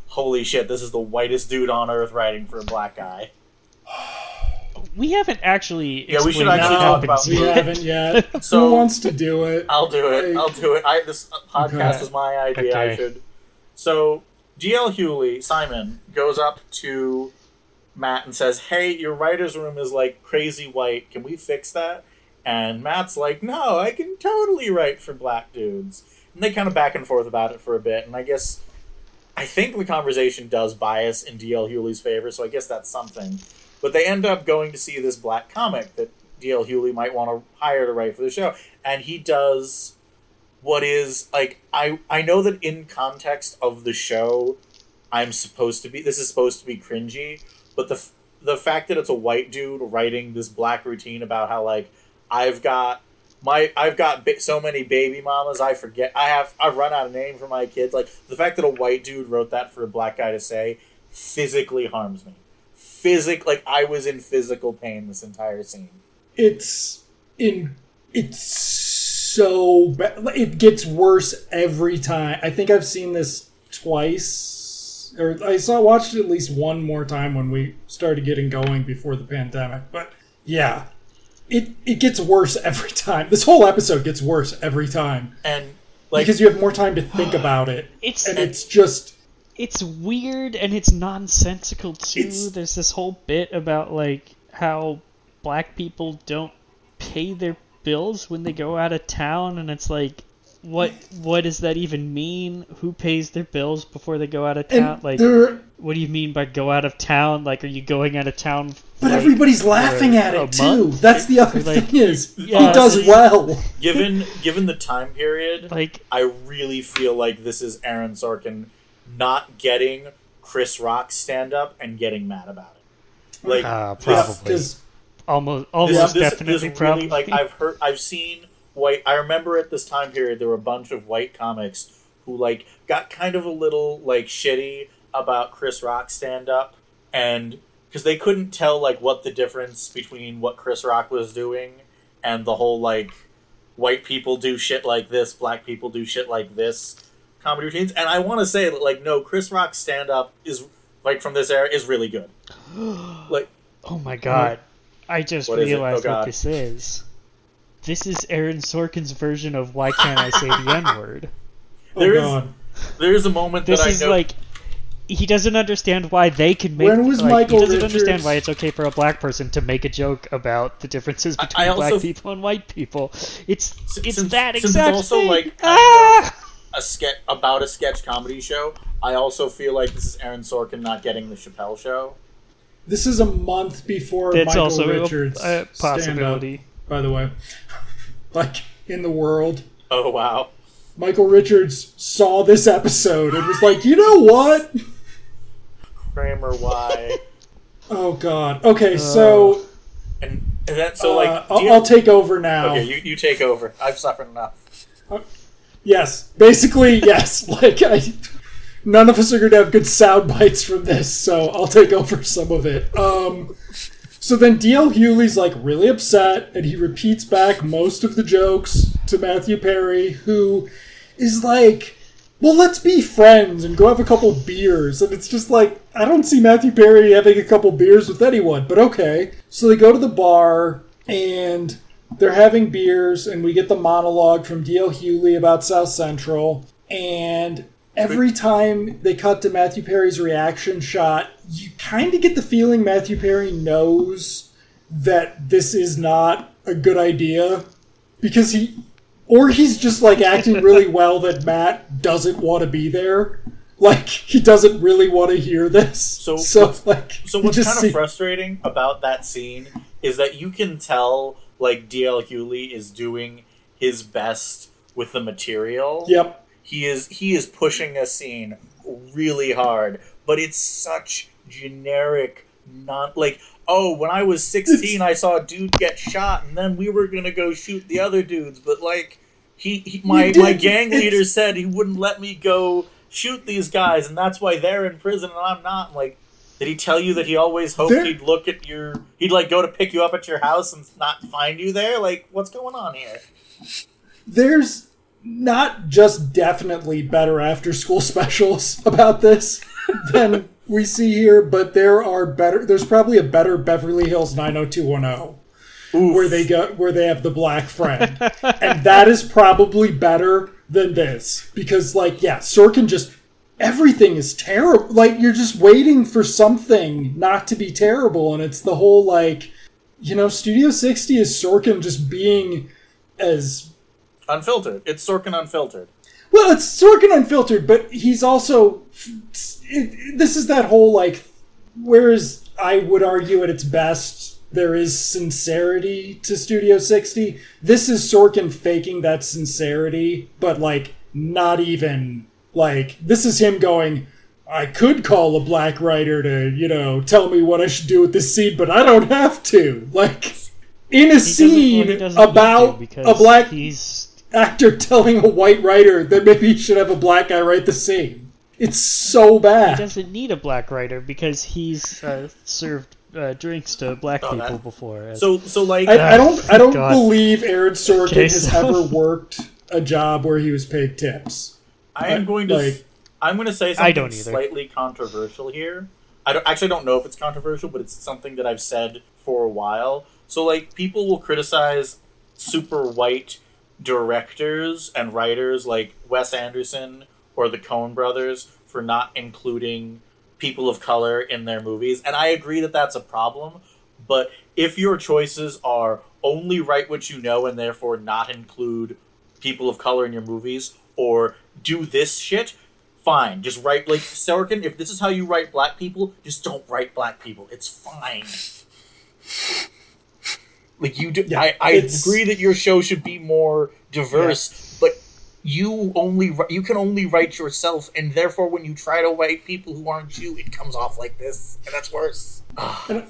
holy shit, this is the whitest dude on earth writing for a black guy. We haven't actually. Yeah, we should actually talk happens about We haven't yet. So- Who wants to do it? I'll do it. I'll do it. I this podcast Okay. is my idea. I should. So DL Hughley Simon goes up to Matt and says, "Hey, your writers' room is like crazy white. Can we fix that?" And Matt's like, "No, I can totally write for black dudes." And they kind of back and forth about it for a bit. And I guess I think the conversation does bias in DL Hughley's favor, so I guess that's something. But they end up going to see this black comic that DL Hughley might want to hire to write for the show, and he does what is like I I know that in context of the show, I'm supposed to be this is supposed to be cringy, but the the fact that it's a white dude writing this black routine about how like I've got my I've got so many baby mamas I forget I have I've run out of name for my kids like the fact that a white dude wrote that for a black guy to say physically harms me physic like I was in physical pain this entire scene It's in. It's so bad. It gets worse every time. I think I've seen this twice, or I saw watched it at least one more time when we started getting going before the pandemic. But yeah, it it gets worse every time. This whole episode gets worse every time and like because you have more time to think about it, It's and it's just it's weird and it's nonsensical too. It's- There's this whole bit about like how black people don't pay their bills when they go out of town, and it's like, what what does that even mean? Who pays their bills before they go out of town? and Like, there. what do you mean by go out of town? Like, are you going out of town? But like- everybody's laughing at it too. month? That's the other Like, thing is yeah, he does see- well. given given the time period like I really feel like this is Aaron Sorkin not getting Chris Rock stand up and getting mad about it. Like uh, this- probably Because almost this, almost this, definitely this really probably like I've heard I've seen white I remember at this time period there were a bunch of white comics who like got kind of a little like shitty about Chris Rock stand up and because they couldn't tell like what the difference between what Chris Rock was doing and the whole like white people do shit like this, black people do shit like this comedy routines. And I want to say that like no, Chris Rock's stand up is like from this era is really good. Like Oh my god. I just What is oh realized Oh, what this is. This is Aaron Sorkin's version of Why Can't I Say the N Word? There oh is- god. there's a moment This that is I know like. He doesn't understand why they can make. When was like, Michael he doesn't understand why it's okay for a black person to make a joke about the differences between I also- black people and white people. It's it's since- that since it's also, thing. like, ah! a sketch about a sketch comedy show, I also feel like this is Aaron Sorkin not getting the Chappelle show. This is a month before It's Michael also a- Richards a stand-up, possibility. By the way. Like in the world. Oh wow. Michael Richards saw this episode and was like, you know what? Kramer, why? Oh god. Okay, so and, and then so like uh, I'll, you- I'll take over now. Okay, you, you take over. I've suffered enough. Yes, basically yes. Like I, none of us are going to have good sound bites from this, so I'll take over some of it. Um, so then DL Hughley's like really upset, and he repeats back most of the jokes to Matthew Perry, who is like, "Well, let's be friends and go have a couple beers." And it's just like I don't see Matthew Perry having a couple beers with anyone, but okay. So they go to the bar and they're having beers, and we get the monologue from D.L. Hewley about South Central. And every time they cut to Matthew Perry's reaction shot, you kind of get the feeling Matthew Perry knows that this is not a good idea because he. Or he's just like acting really well that Matt doesn't want to be there. Like he doesn't really want to hear this. So so what's- like So what's kind of frustrating about that scene is that you can tell like DL Hughley is doing his best with the material. Yep. He is he is pushing a scene really hard, but it's such generic not like oh when I was 16 I saw a dude get shot and then we were going to go shoot the other dudes, but like he, he my my gang it's- leader said he wouldn't let me go shoot these guys and that's why they're in prison and I'm not. I'm like did he tell you that he always hoped There- he'd look at your he'd like go to pick you up at your house and not find you there? Like what's going on here? there's not just definitely better after school specials about this than we see here, but there are better. There's probably a better Beverly Hills 90210 Oof. where they go where they have the black friend, and that is probably better than this because, like, yeah, Sorkin just everything is terrible. Like you're just waiting for something not to be terrible, and it's the whole like, you know, Studio 60 is Sorkin just being as unfiltered. It's Sorkin unfiltered. Well, it's Sorkin unfiltered, but he's also. It, this is that whole like. Whereas I would argue at its best, there is sincerity to Studio 60. This is Sorkin faking that sincerity, but like not even. Like, this is him going, I could call a black writer to, you know, tell me what I should do with this scene, but I don't have to. Like, in a He doesn't- well, scene doesn't need to about because a black He's actor telling a white writer that maybe he should have a black guy write the scene. It's so bad. he doesn't need a black writer because he's uh, served uh, drinks to black Oh, people that- before. So so like I, I don't. I don't God. believe Aaron Sorkin Okay, has ever worked a job where he was paid tips. I am going to like- I'm going to say something don't either. slightly controversial here. I don't, actually don't know if it's controversial, but it's something that I've said for a while. So like people will criticize super white directors and writers like Wes Anderson or the Coen brothers for not including people of color in their movies, and I agree that that's a problem. But if your choices are only write what you know and therefore not include people of color in your movies, or do this shit, fine. Just write like Sorkin. If this is how you write black people, just don't write black people. It's fine. Like you do, Yeah, I, I agree that your show should be more diverse, but you only you can only write yourself, and therefore, when you try to write people who aren't you, it comes off like this, and that's worse. I,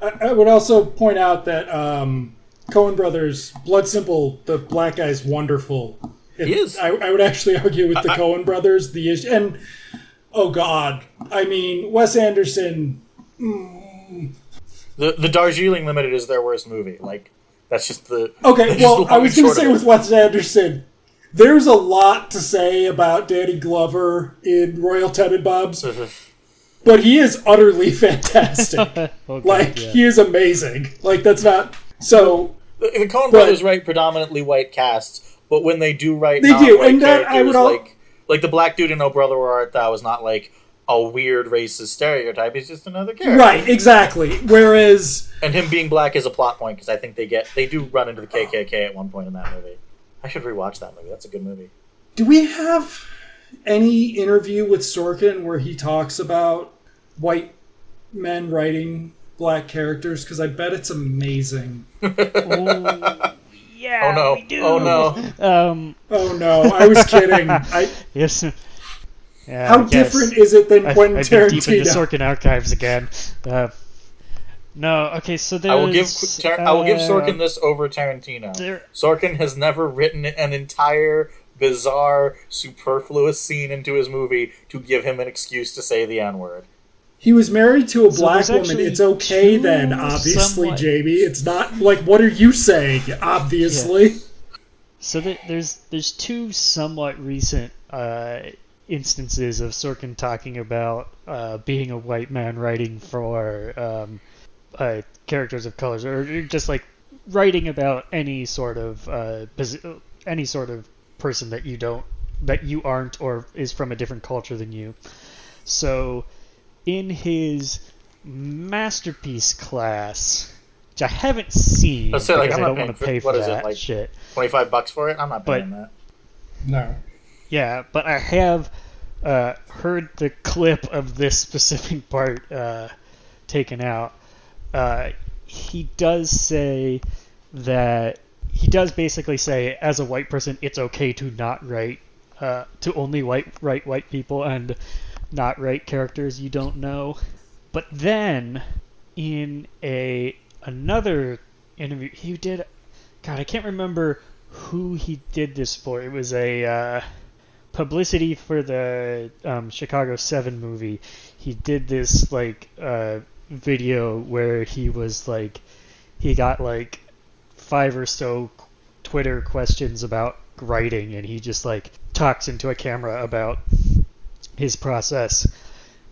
I would also point out that um, Coen Brothers, Blood Simple, the black guy's wonderful. It- He is. I, I would actually argue with the I- Coen Brothers the issue, and oh god, I mean Wes Anderson. The the Darjeeling Limited is their worst movie. Like that's just the Okay, well, the I was going to say with it. Wes Anderson, there's a lot to say about Danny Glover in Royal Tenenbaums, mm-hmm. but he is utterly fantastic. Okay, like yeah. he is amazing. Like that's not so. the, the Coen brothers write predominantly white casts, but when they do write They do, and that I would al- like like the black dude in Oh Brother Where Art Thou is not like a weird racist stereotype. He's just another character. Right, exactly. Whereas And him being black is a plot point because I think they get they do run into the KKK at one point in that movie. I should rewatch that movie. That's a good movie. Do we have any interview with Sorkin where he talks about white men writing black characters? Because I bet it's amazing. Oh, yeah. Oh no! we do. Oh no! Um. Oh no, I was kidding. I, Yes. Yeah, how guess. different is it than I- Quentin I've been deep into Tarantino? Sorkin archives again. Uh, no, okay, so there's. I will give Tar- I will give uh, Sorkin this over Tarantino. There, Sorkin has never written an entire bizarre, superfluous scene into his movie to give him an excuse to say the N word. He was married to a So black woman. It's okay then, obviously, somewhat- Jamie. It's not like what are you saying? Obviously. so there, there's there's two somewhat recent uh, instances of Sorkin talking about uh, being a white man writing for um, uh, characters of colors, or just like writing about any sort of uh, posi- any sort of person that you don't that you aren't or is from a different culture than you. So in his masterpiece class, which I haven't seen Let's say, like, I'm I not don't want to pay for- for what is it, that like- shit. Twenty five bucks for it? I'm not But- paying that. No. Yeah, but I have uh, heard the clip of this specific part uh, taken out. Uh, he does say that he does basically say, as a white person, it's okay to not write uh, to only white write white people and not write characters you don't know. But then in a another interview, he did. God, I can't remember who he did this for. It was a uh, publicity for the um, Chicago Seven movie. He did this like uh, video where he was like, he got like five or so Twitter questions about writing, and he just like talks into a camera about his process.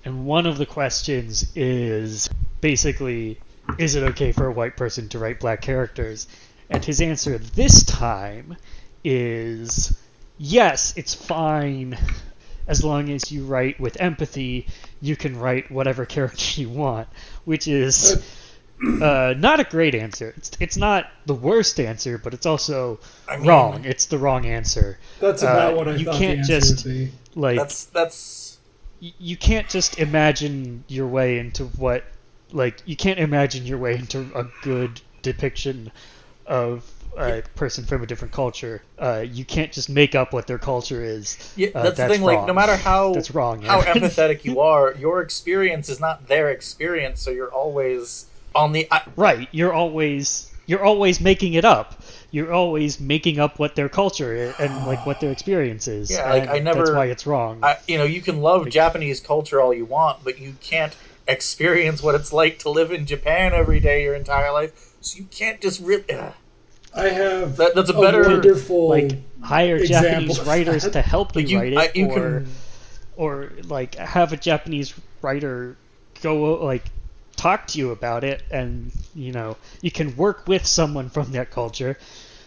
And one of the questions is basically, is it okay for a white person to write black characters? And his answer this time is yes, it's fine as long as you write with empathy. You can write whatever character you want, which is uh, not a great answer. It's, it's not the worst answer, but it's also I mean, wrong. It's the wrong answer. That's about Uh, what I you thought can't the answer just- would be. Like That's that's you can't just imagine your way into what like you can't imagine your way into a good depiction of a person from a different culture. Uh, you can't just make up what their culture is. yeah. Uh, that's the that's thing. Like, no wrong. matter how That's wrong. how Aaron. empathetic you are, your experience is not their experience. So you're always on the. I, right, you're always you're always making it up. You're always making up what their culture is and like what their experience is. Yeah, like, I never- That's why it's wrong. I, you know, you can love Japanese culture all you want, but you can't experience what it's like to live in Japan every day your entire life. So you can't just ugh. I have That- that's a a better- wonderful like hire example Japanese writers to help you, Like, you- write it, I- you or can- or like have a Japanese writer go like talk to you about it, and you know you can work with someone from that culture.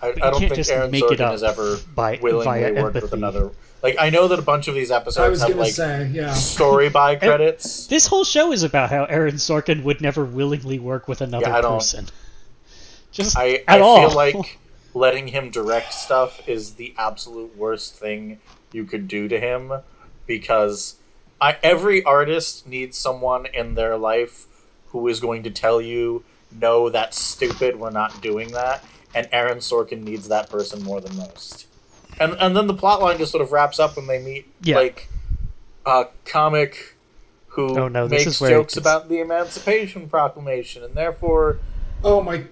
I, I you don't can't think just Aaron make it Sorkin up has ever by willingly via worked with another. Like I know that a bunch of these episodes was have like say, yeah. story by credits. This whole show is about how Aaron Sorkin would never willingly work with another Yeah, I don't- person. Just I, I all. feel like letting him direct stuff is the absolute worst thing you could do to him because I, every artist needs someone in their life who is going to tell you, no, that's stupid, we're not doing that. And Aaron Sorkin needs that person more than most. And, and then the plot line just sort of wraps up when they meet Yeah. like a comic who Oh, no, makes is where it jokes about the Emancipation Proclamation, and therefore Oh my,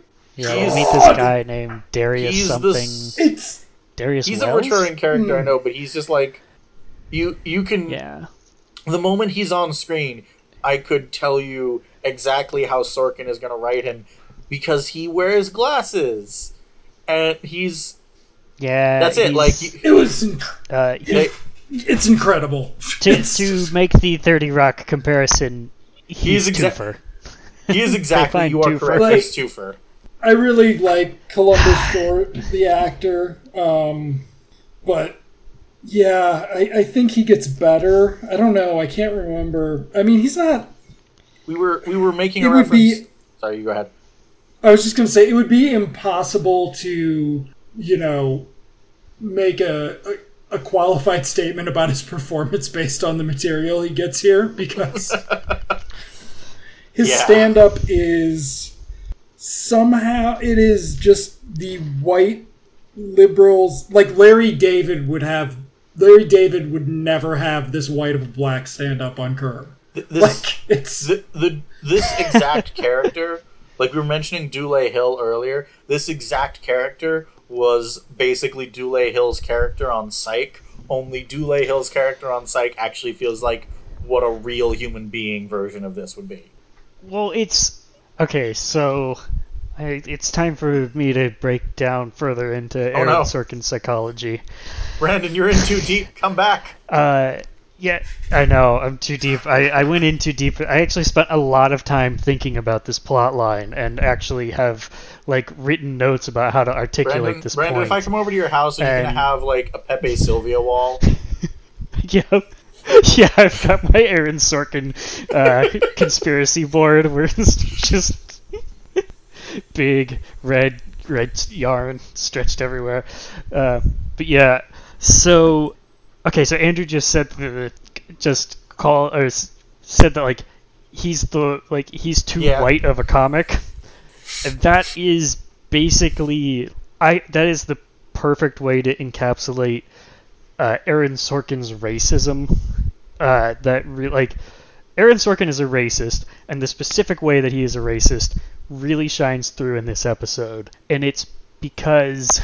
yeah, he's- meet this guy named Darius he's the something. s- it's Darius he's Wells? a recurring character, I Hmm. know, but he's just like you. You can Yeah. the moment he's on screen, I could tell you exactly how Sorkin is going to write him because he wears glasses, and he's Yeah. that's it. Like you, it was uh, he- they, it's incredible. to, It's to just- make the 30 Rock comparison, he's, He's exa- Twofer. he is exactly find you are Twofer. correct. Like- He's Twofer. I really like Columbus Short, the actor, um, but yeah, I, I think he gets better. I don't know. I can't remember. I mean, he's not. We were we were making a reference. be- Sorry, you go ahead. I was just gonna say it would be impossible to, you know, make a a qualified statement about his performance based on the material he gets here because his Yeah. stand up is somehow it is just the white liberals like Larry David would have Larry David would never have this white of a black stand up on curb. This Like it's the, the this exact character, like we were mentioning Dule Hill earlier, this exact character was basically Dule Hill's character on Psych. Only Dule Hill's character on Psych actually feels like what a real human being version of this would be. Well, it's okay. So, I, it's time for me to break down further into Aaron no. Sorkin's psychology. Brandon, you're in too deep. Come back. Uh, yeah, I know I'm too deep. I, I went in too deep. I actually spent a lot of time thinking about this plot line and actually have like written notes about how to articulate Brandon, this Brandon, point. if I come over to your house, are you And- gonna have like a Pepe Sylvia wall? Yep. Yeah, I've got my Aaron Sorkin uh, conspiracy board where it's just big red red yarn stretched everywhere. Uh, but yeah, so okay, so Andrew just said that just call or said that like he's the like he's too Yeah. white of a comic, and that is basically I that is the perfect way to encapsulate uh, Aaron Sorkin's racism. Uh, that re- like Aaron Sorkin is a racist, and the specific way that he is a racist really shines through in this episode, and it's because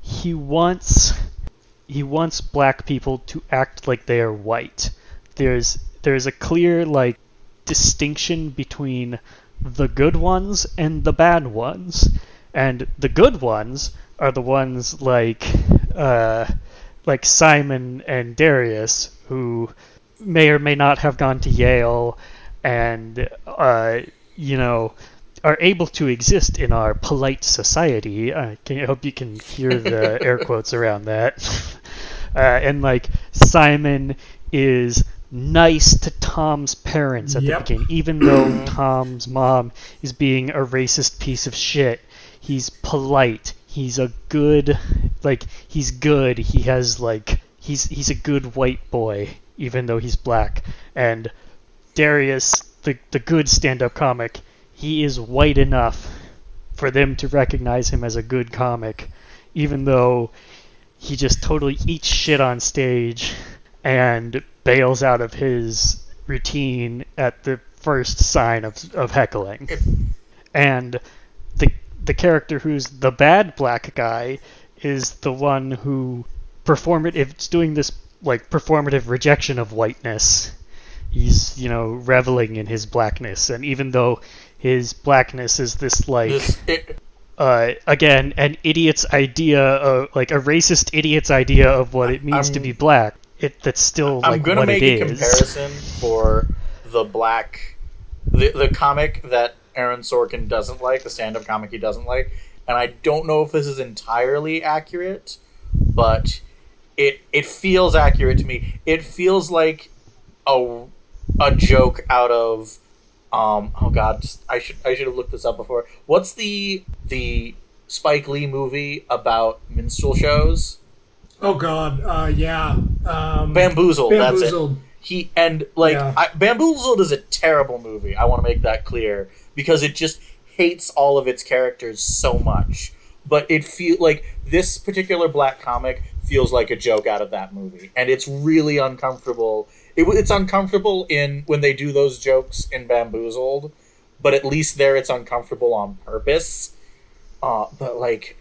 he wants he wants black people to act like they are white. There's there's a clear like distinction between the good ones and the bad ones, and the good ones are the ones like uh, like Simon and Darius who may or may not have gone to Yale and uh, you know are able to exist in our polite society. Uh, can I hope you can hear the air quotes around that? Uh, and like Simon is nice to Tom's parents at Yep. the beginning, even though Tom's mom is being a racist piece of shit. He's polite. He's a good, like he's good. He has like he's he's a good white boy, even though he's black. And Darius, the the good stand-up comic, he is white enough for them to recognize him as a good comic, even though he just totally eats shit on stage and bails out of his routine at the first sign of, of heckling. And the the character who's the bad black guy is the one who perform performative it's doing this like performative rejection of whiteness. He's, you know, reveling in his blackness and even though his blackness is this like it, uh, again, an idiot's idea of like a racist idiot's idea of what it means to I'm- be black. It that's still I'm like gonna what make it a is. comparison for the black, the the comic that Aaron Sorkin doesn't like, the stand-up comic he doesn't like, and I don't know if this is entirely accurate, but it it feels accurate to me. It feels like a a joke out of um oh god just, I should I should have looked this up before. What's the the Spike Lee movie about minstrel shows? oh god, uh, yeah, um, Bamboozled. That's it. he and like Yeah. I, bamboozled is a terrible movie i want to make that clear because it just hates all of its characters so much. But it feel like this particular black comic feels like a joke out of that movie and it's really uncomfortable. It, it's uncomfortable in when they do those jokes in bamboozled but at least there it's uncomfortable on purpose. Uh, but like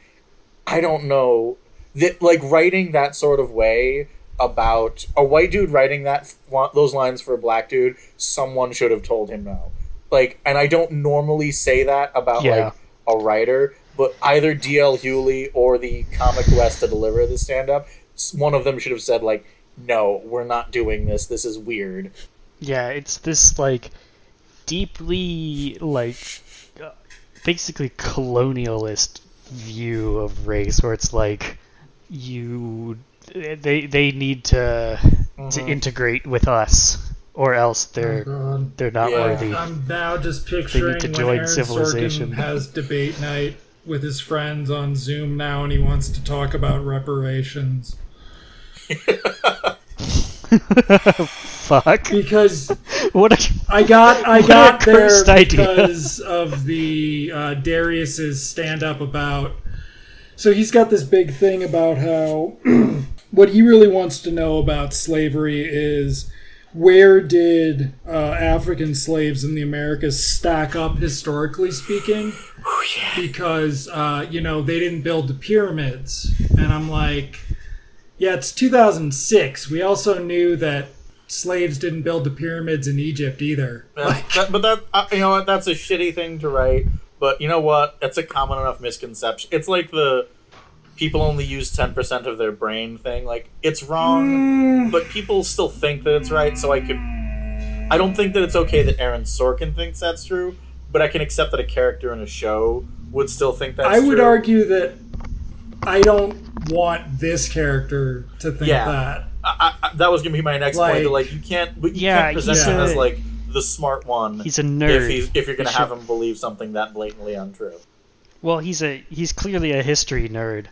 i don't know. That like writing that sort of way about a white dude writing that those lines for a black dude someone should have told him no like and i don't normally say that about Yeah. like a writer but either DL Hughley or the comic who has to deliver the stand-up one of them should have said like no we're not doing this this is weird Yeah, it's this like deeply like uh, basically colonialist view of race where it's like you they they need to to Mhm. integrate with us or else Oh, they're God. they're not Yeah. worthy. I'm now just picturing to when join Aaron civilization. Sorkin has debate night with his friends on Zoom now, and he wants to talk about reparations. Fuck. because What? A, I got I What got there cursed idea. because of the uh, Darius's stand up about. So he's got this big thing about how what he really wants to know about slavery is where did uh, African slaves in the Americas stack up historically speaking? Because uh, you know they didn't build the pyramids, and I'm like, yeah, it's 2006. We also knew that slaves didn't build the pyramids in Egypt either. That's- that- but that uh, you know what? That's a shitty thing to write. But you know what? It's a common enough misconception. It's like the people only use ten percent of their brain thing. Like it's wrong, but people still think that it's right. So I could. I don't think that it's okay that Aaron Sorkin thinks that's true, but I can accept that a character in a show would still think that's I would true. argue that I don't want this character to think Yeah. that. I, I, that was gonna be my next point. Like- That, like you can't, but you Yeah, can't present he's him a- as like the smart one. he's a if nerd. he's, if you're gonna He have should- him believe something that blatantly untrue. Well, he's a he's clearly a history nerd,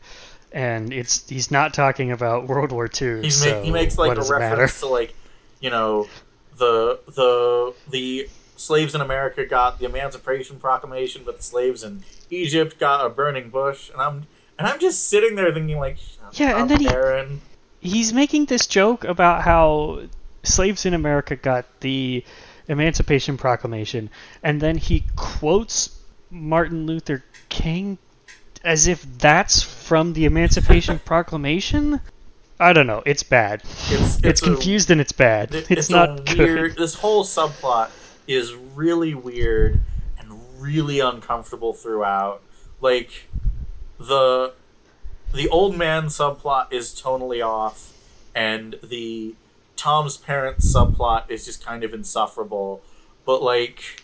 and it's he's not talking about World War II. He's so make, he makes like a it matter? reference to like you know the the the slaves in America got the Emancipation Proclamation, but the slaves in Egypt got a burning bush, and I'm and I'm just sitting there thinking like, Yeah, and up, then he- He's making this joke about how slaves in America got the Emancipation Proclamation, and then he quotes Martin Luther King as if that's from the Emancipation Proclamation. I don't know. It's bad. It's It's, it's, a- confused and it's bad. It- It's, a not good. weird. This whole subplot is really weird and really uncomfortable throughout. Like the the old man subplot is tonally off, and the Tom's parents subplot is just kind of insufferable. But like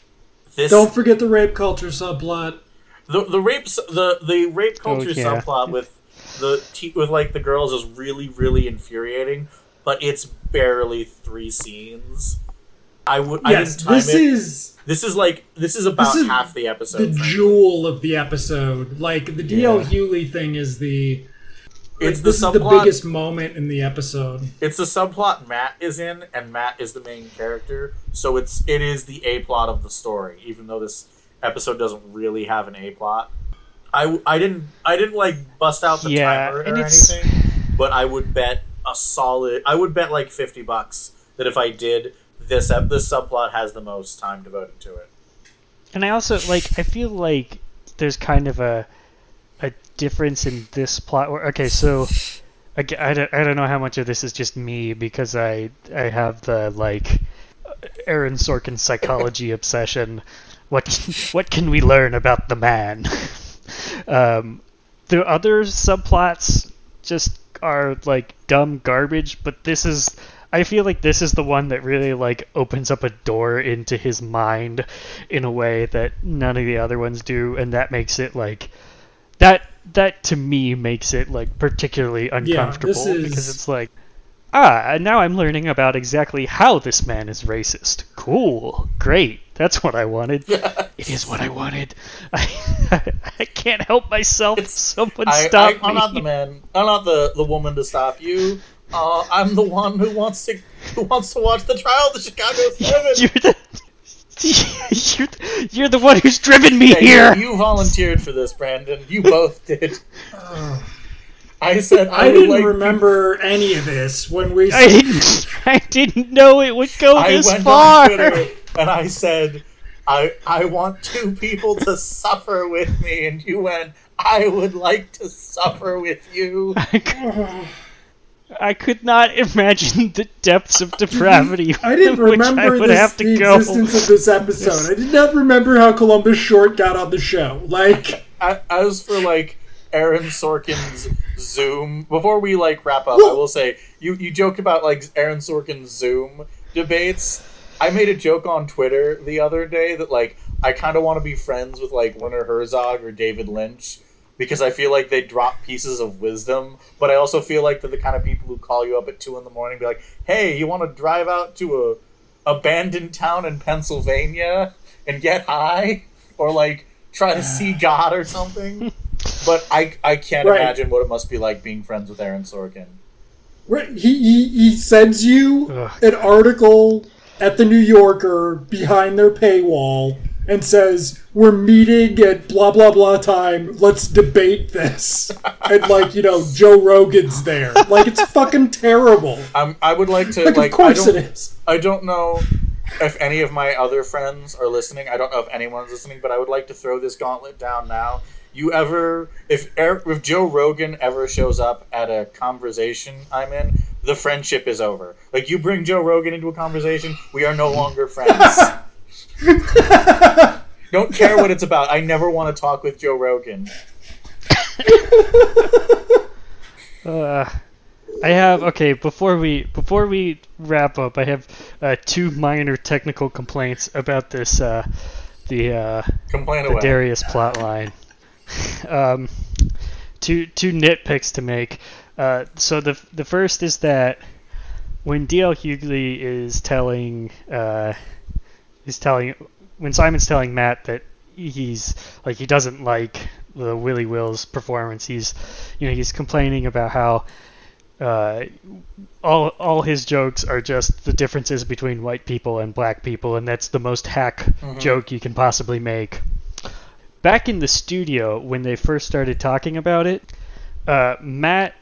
this, Don't forget the rape culture subplot. The the rape the the rape oh, culture Oh, yeah. subplot with the te- with like the girls is really really infuriating, but it's barely three scenes. I would I Yes, didn't time this it. is this is like this is about This is half the episode. the frankly. jewel of the episode. Like the DL Yeah. Hughley thing is the like, it's the this is the biggest moment in the episode. It's the subplot Matt is in, and Matt is the main character. So it's it is the a plot of the story, even though this episode doesn't really have an a plot. I, I didn't I didn't like bust out the Yeah, timer or anything, but I would bet a solid. I would bet like fifty bucks that if I did this this subplot has the most time devoted to it. And I also like I feel like there's kind of a a difference in this plot. Where, okay, so I, I don't, I don't know how much of this is just me because I I have the like Aaron Sorkin psychology obsession. What what can we learn about the man? um, the other subplots just are like dumb garbage, but this is I feel like this is the one that really like opens up a door into his mind in a way that none of the other ones do, and that makes it like that that to me makes it like particularly uncomfortable this is- because it's like ah and now I'm learning about exactly how this man is racist. Cool, great, that's what I wanted. it is what I wanted. I, I can't help myself. It's- Someone I, stop I, me. I'm not the man. I'm not the, the woman to stop you. Uh, I'm the one who wants to who wants to watch the trial of the Chicago Seven. You're the you're, the- you're the one who's driven me Yeah, you- here. You, volunteered for this, Brandon. You both did. I said I, I didn't like remember any of this when we. I didn't I didn't know it would go I this went far. on and I said I I want two people to suffer with me, and you went. I would like to suffer with you. I could, I could not imagine the depths of depravity I didn't which remember I would this, have to the go. existence of this episode. I did not remember how Columbus Short got on the show. Like, A- As for like Aaron Sorkin's Zoom, before we like wrap up, I will say you you joke about like Aaron Sorkin's Zoom debates. I made a joke on Twitter the other day that like I kind of want to be friends with like Werner Herzog or David Lynch because I feel like they drop pieces of wisdom, but I also feel like they're the kind of people who call you up at two in the morning, and be like, "Hey, you want to drive out to a abandoned town in Pennsylvania and get high, or like try to see God or something?" But I I can't Right. imagine what it must be like being friends with Aaron Sorkin. Where he, he, he sends you Ugh. an article at the New Yorker behind their paywall and says, We're meeting at blah blah blah time, let's debate this. and like, you know, Joe Rogan's there. Like it's fucking terrible. I'm, I would like to Like, like. of course I don't, is. I don't know if any of my other friends are listening. I don't know if anyone's listening, but I would like to throw this gauntlet down now. You ever, if Er- if Joe Rogan ever shows up at a conversation I'm in, the friendship is over. Like you bring Joe Rogan into a conversation, we are no longer friends. don't care what it's about. I never want to talk with Joe Rogan. Uh, I have okay. Before we before we wrap up, I have uh, two minor technical complaints about this uh, the uh, Complain the away. Darius plotline. Um, two two nitpicks to make. Uh, so the the first is that when DL Hughley is telling uh, is telling when Simon's telling Matt that he's like he doesn't like the Willie Wills performance. He's you know he's complaining about how uh, all all his jokes are just the differences between white people and black people, and that's the most hack joke you can possibly make. Back in the studio when they first started talking about it, uh, Matt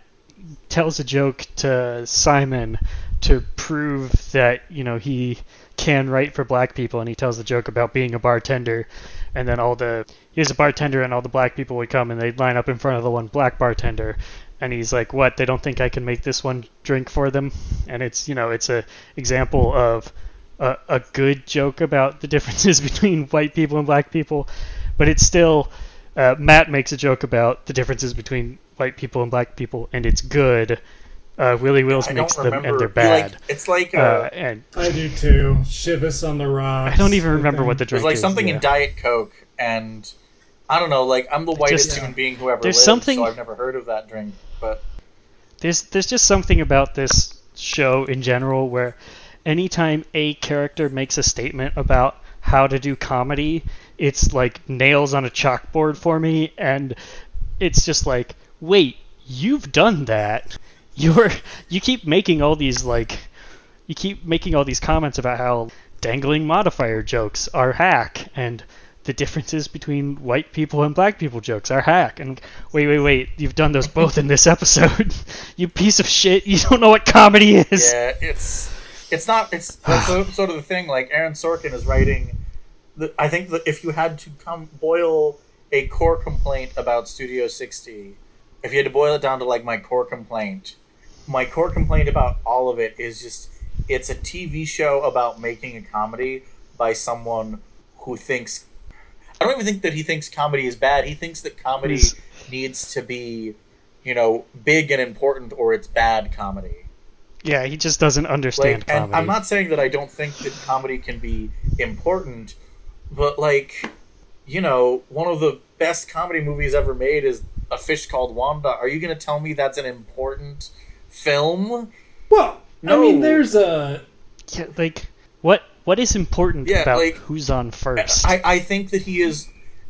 tells a joke to Simon to prove that you know he can write for black people, and he tells the joke about being a bartender, and then all the he was a bartender, and all the black people would come and they'd line up in front of the one black bartender, and he's like, "What? They don't think I can make this one drink for them?" And it's you know it's a example of a, a good joke about the differences between white people and black people, but it's still uh, Matt makes a joke about the differences between white people and black people, and it's good. Uh, Willie Wills I makes them, remember. and they're Like, bad. it's like uh, uh, and I do too. Chivas on the rocks. I don't even remember what the drink. drink like is. something yeah. in Diet Coke, and I don't know. Like I'm the whitest Just- human being who ever There's lived, something- so I've never heard of that drink. But there's there's just something about this show in general where anytime a character makes a statement about how to do comedy, it's like nails on a chalkboard for me, and it's just like, wait, you've done that. You're you keep making all these like you keep making all these comments about how dangling modifier jokes are hack and the differences between white people and black people jokes are hack and wait wait wait you've done those both in this episode you piece of shit you don't know what comedy is yeah, it's it's not. It's that's sort of the thing. Like Aaron Sorkin is writing. The, I think that if you had to come boil a core complaint about Studio 60, if you had to boil it down to like my core complaint, my core complaint about all of it is just it's a TV show about making a comedy by someone who thinks I don't even think that he thinks comedy is bad. He thinks that comedy needs to be, you know, big and important or it's bad comedy. yeah he just doesn't understand Like, and comedy I'm not saying that I don't think that comedy can be important, but like, you know, one of the best comedy movies ever made is A Fish Called Wanda. Are you going to tell me that's an important film? Well, I mean, there's a. yeah, like what what is important Yeah, about like, who's on first I, I think that he is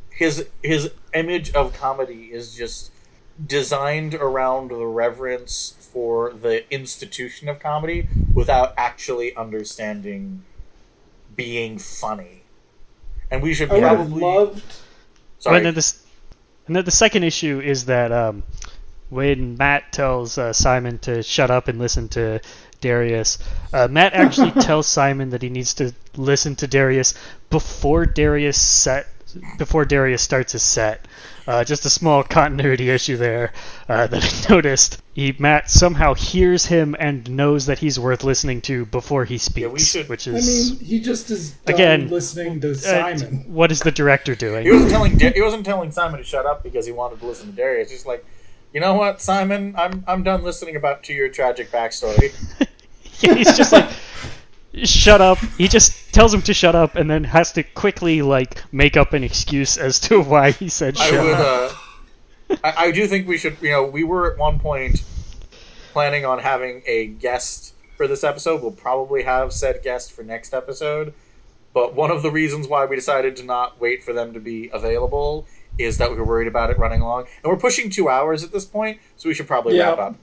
his his image of comedy is just designed around the reverence for the institution of comedy without actually understanding being funny. And we should I would have probably loved. sorry. And then this, and then the second issue is that um, when Matt tells uh, Simon to shut up and listen to Darius, uh, Matt actually tells Simon that he needs to listen to Darius before Darius set before Darius starts his set. Uh, just a small continuity issue there uh, that I noticed. He Matt somehow hears him and knows that he's worth listening to before he speaks, we should- which I is mean, he just is done Again, listening to uh, Simon. what is the director doing? He wasn't telling Da- he wasn't telling Simon to shut up because he wanted to listen to Darius. Just like, you know what, Simon, I'm I'm done listening about to your tragic backstory. he's just like shut up he just tells him to shut up and then has to quickly like make up an excuse as to why he said I shut would. up Uh, I, I do think we should. You know, we were at one point planning on having a guest for this episode. We'll probably have said guest for next episode. But one of the reasons why we decided to not wait for them to be available is that we were worried about it running long, and we're pushing two hours at this point, so we should probably Yeah. wrap up.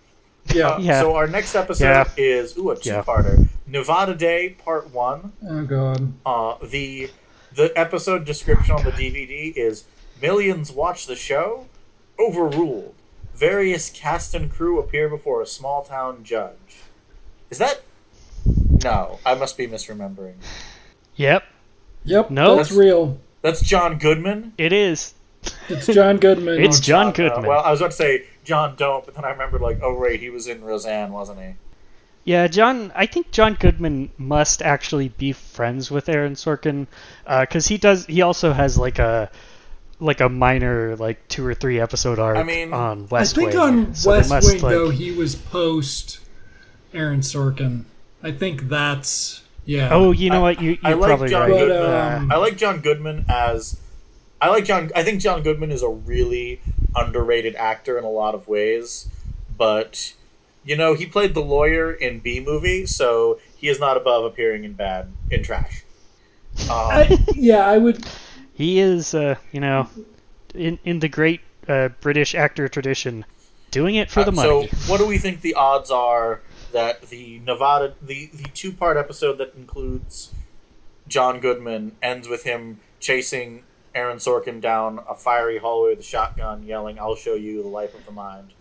Yeah. Yeah. So our next episode Yeah. is ooh a two-parter. Nevada Day Part One. Oh god. Uh, the the episode description on the DVD is millions watch the show, overruled. Various cast and crew appear before a small town judge. Is that? No, I must be misremembering. Yep, Yep. No. that's real. That's John Goodman. it is. It's John Goodman. It's John Uh, Goodman. well, I was about to say John Don't, but then I remembered like, oh right, he was in Roseanne, wasn't he? Yeah, John. I think John Goodman must actually be friends with Aaron Sorkin, because he does. He also has like a like a minor like two or three episode arc I mean, on I West think Wing. on so West must, Wing like- though he was post Aaron Sorkin. I think that's yeah. Oh, you know I- what? You, I you're like probably John right. But, um, I like John Goodman as I like John. I think John Goodman is a really underrated actor in a lot of ways, but you know he played the lawyer in Bee Movie, so he is not above appearing in bad in trash. Um, I, yeah, I would. He is, uh, you know, in in the great uh, British actor tradition, doing it for the Uh, money. So, what do we think the odds are that the Nevada, the, the two part episode that includes John Goodman, ends with him chasing Aaron Sorkin down a fiery hallway with a shotgun, yelling, I'll show you the life of the mind?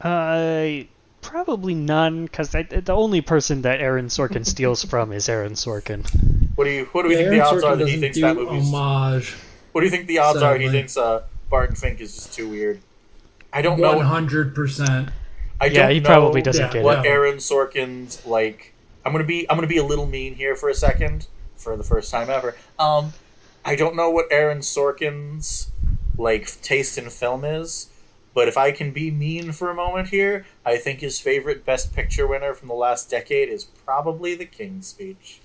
Uh, probably none, because the only person that Aaron Sorkin steals from is Aaron Sorkin. What do you What do we Yeah, think Aaron the odds Sorkin are that he thinks do that movie's? homage. What do you think the odds are he thinks uh, Barton Fink is just too weird? I don't One know. hundred percent. I Yeah, don't he know probably doesn't Yeah, get what it. Aaron Sorkin's like. I'm gonna be I'm gonna be a little mean here for a second, for the first time ever. Um, I don't know what Aaron Sorkin's like taste in film is, but if I can be mean for a moment here, I think his favorite Best Picture winner from the last decade is probably The King's Speech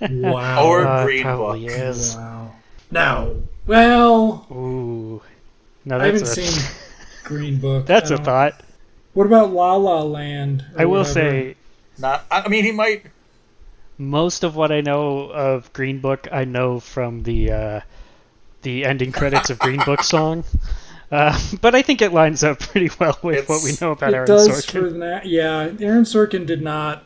Wow. or Uh, Green Book. is. wow. Now, well, Ooh, no, I haven't a, seen Green Book. that's a thought. What about La La Land? I will whatever? say Not. I I mean, he might. Most of what I know of Green Book, I know from the uh, the ending credits of Green Book song. Uh, but I think it lines up pretty well with what we know about it Aaron does Sorkin. for that. Yeah, Aaron Sorkin did not.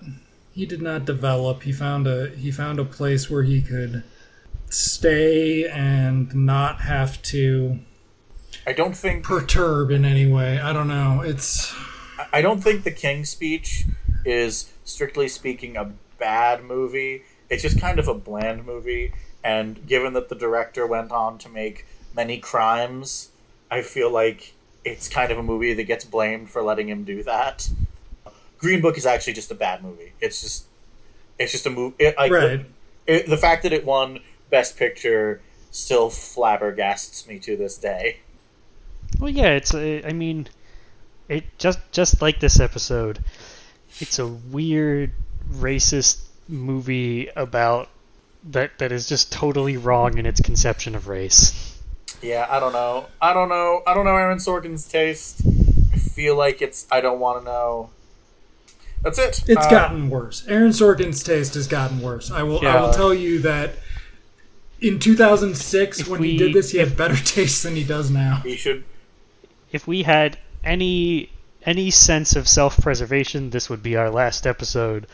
He did not develop. He found a he found a place where he could stay and not have to I don't think. perturb in any way. I don't know. It's I don't think The King Speech is strictly speaking a bad movie. It's just kind of a bland movie. And given that the director went on to make many crimes, I feel like it's kind of a movie that gets blamed for letting him do that. Green Book is actually just a bad movie. It's just, it's just a movie. It, like, right. it, the fact that it won Best Picture still flabbergasts me to this day. Well, yeah, it's. A, I mean, it just just like this episode, it's a weird racist movie about that that is just totally wrong in its conception of race. Yeah, I don't know. I don't know. I don't know Aaron Sorkin's taste. I feel like it's. I don't want to know. That's it. It's Uh, gotten worse. Aaron Sorkin's taste has gotten worse. I will. I will tell you that. In 2006, If when we- he did this, he had better taste than he does now. He should. If we had any any sense of self-preservation, this would be our last episode.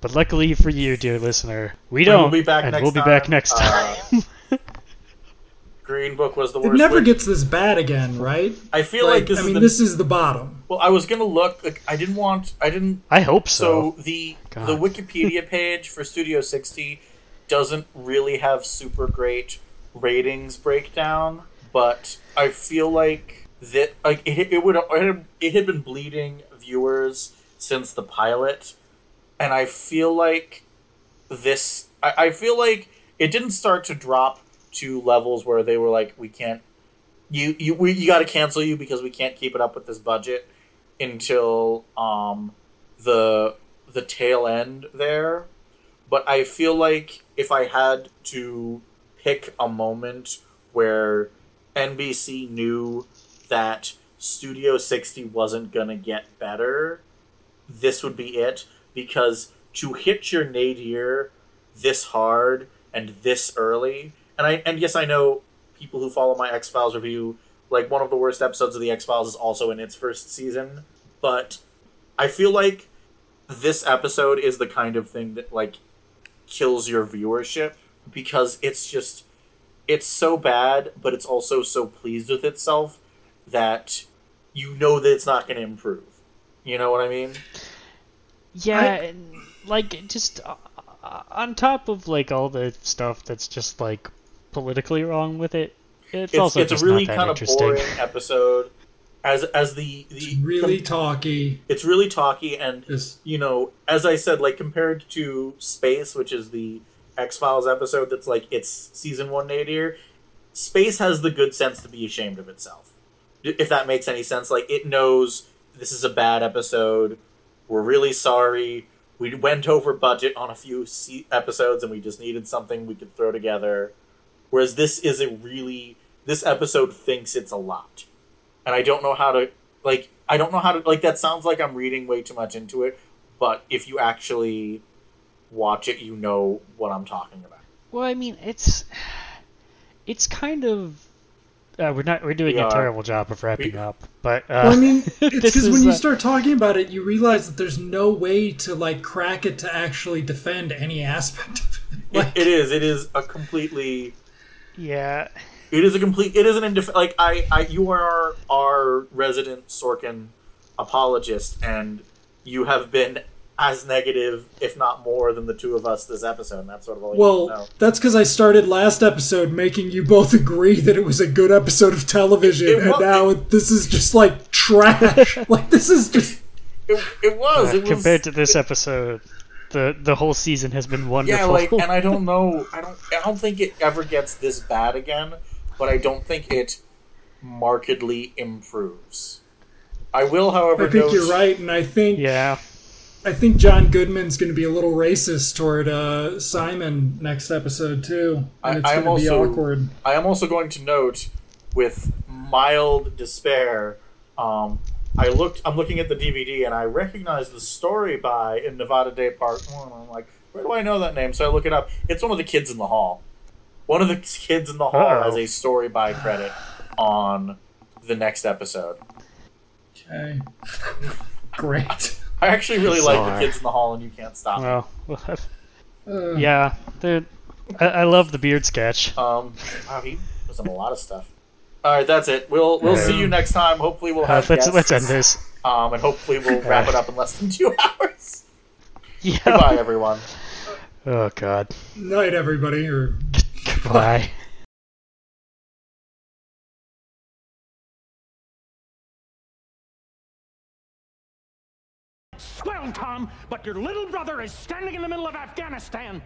But luckily for you, dear listener, we We'll don't, be back and next we'll be time. back next Uh, time. Green Book was the worst. It never win- gets this bad again, right? I feel like, Like, this I is mean, the. this is the bottom. Well, I was gonna look. Like, I didn't want. I didn't. I hope so. So the God. the Wikipedia page for Studio 60 doesn't really have super great ratings breakdown, but I feel like that like it, it would it had been bleeding viewers since the pilot, and I feel like this I, I feel like it didn't start to drop to levels where they were like we can't you you we, you got to cancel you because we can't keep it up with this budget until um the the tail end there. But i feel like if i had to pick a moment where nbc knew that studio 60 wasn't going to get better this would be it because to hit your nadir this hard and this early and i and yes i know people who follow my x-files review like one of the worst episodes of the x-files is also in its first season but I feel like this episode is the kind of thing that like kills your viewership because it's just it's so bad, but it's also so pleased with itself that you know that it's not going to improve. You know what I mean? Yeah, I- and, like just uh, uh, on top of like all the stuff that's just like politically wrong with it, it's, It's, also it's just a really not that kind of boring episode. As as the the It's really talky. it's really talky and Just you know, as I said, like compared to Space, which is the X Files episode that's like it's season one nadir, Space has the good sense to be ashamed of itself. If that makes any sense, like it knows this is a bad episode. We're really sorry. We went over budget on a few episodes, and we just needed something we could throw together. Whereas this is a really this episode thinks it's a lot, and I don't know how to like I don't know how to like that sounds like I'm reading way too much into it, but if you actually watch it, you know what I'm talking about. Well, I mean, it's it's kind of uh, we're not we're doing We a are. terrible job of wrapping We- up, but uh, well, I mean, it's this because is, when you uh, start talking about it, you realize that there's no way to like crack it to actually defend any aspect of it. It, it is. It is a completely. yeah, It is a complete. It is an indif- like I. I you are our resident Sorkin apologist, and you have been as negative, if not more, than the two of us this episode. And that's sort of all you know. well, that's because I started last episode making you both agree that it was a good episode of television, It and wa- now this is just like trash. like this is just It, it was. uh, it was compared to this episode, the the whole season has been wonderful. Yeah, like, and I don't know. I don't. I don't think it ever gets this bad again. But I don't think it markedly improves. I will, however, I think note- you're right, and I think yeah, I think John Goodman's going to be a little racist toward uh, Simon next episode too, I- and it's I'm going to be also- awkward. I am also going to note, with mild despair, um, I looked. I'm looking at the DVD and I recognize the story by in Nevada Day Part One. I'm like, where do I know that name? So I look it up. It's one of the kids in the hall. One of the kids in the hall Uh-oh. has a story by credit on the next episode. Okay, great. I actually really like the kids in the hall, and you can't stop. me. well, we'll Uh, yeah, they're- I, I love the beard sketch. Um, wow, he was in a lot of stuff. All right, that's it. We'll we'll see you next time. Hopefully, we'll Uh, have let's guests. let's end this. Um, and hopefully, we'll wrap it up in less than two hours. Yeah. Goodbye, everyone. Oh God. Night, everybody. Or Goodbye. Well, Tom, but your little brother is standing in the middle of Afghanistan.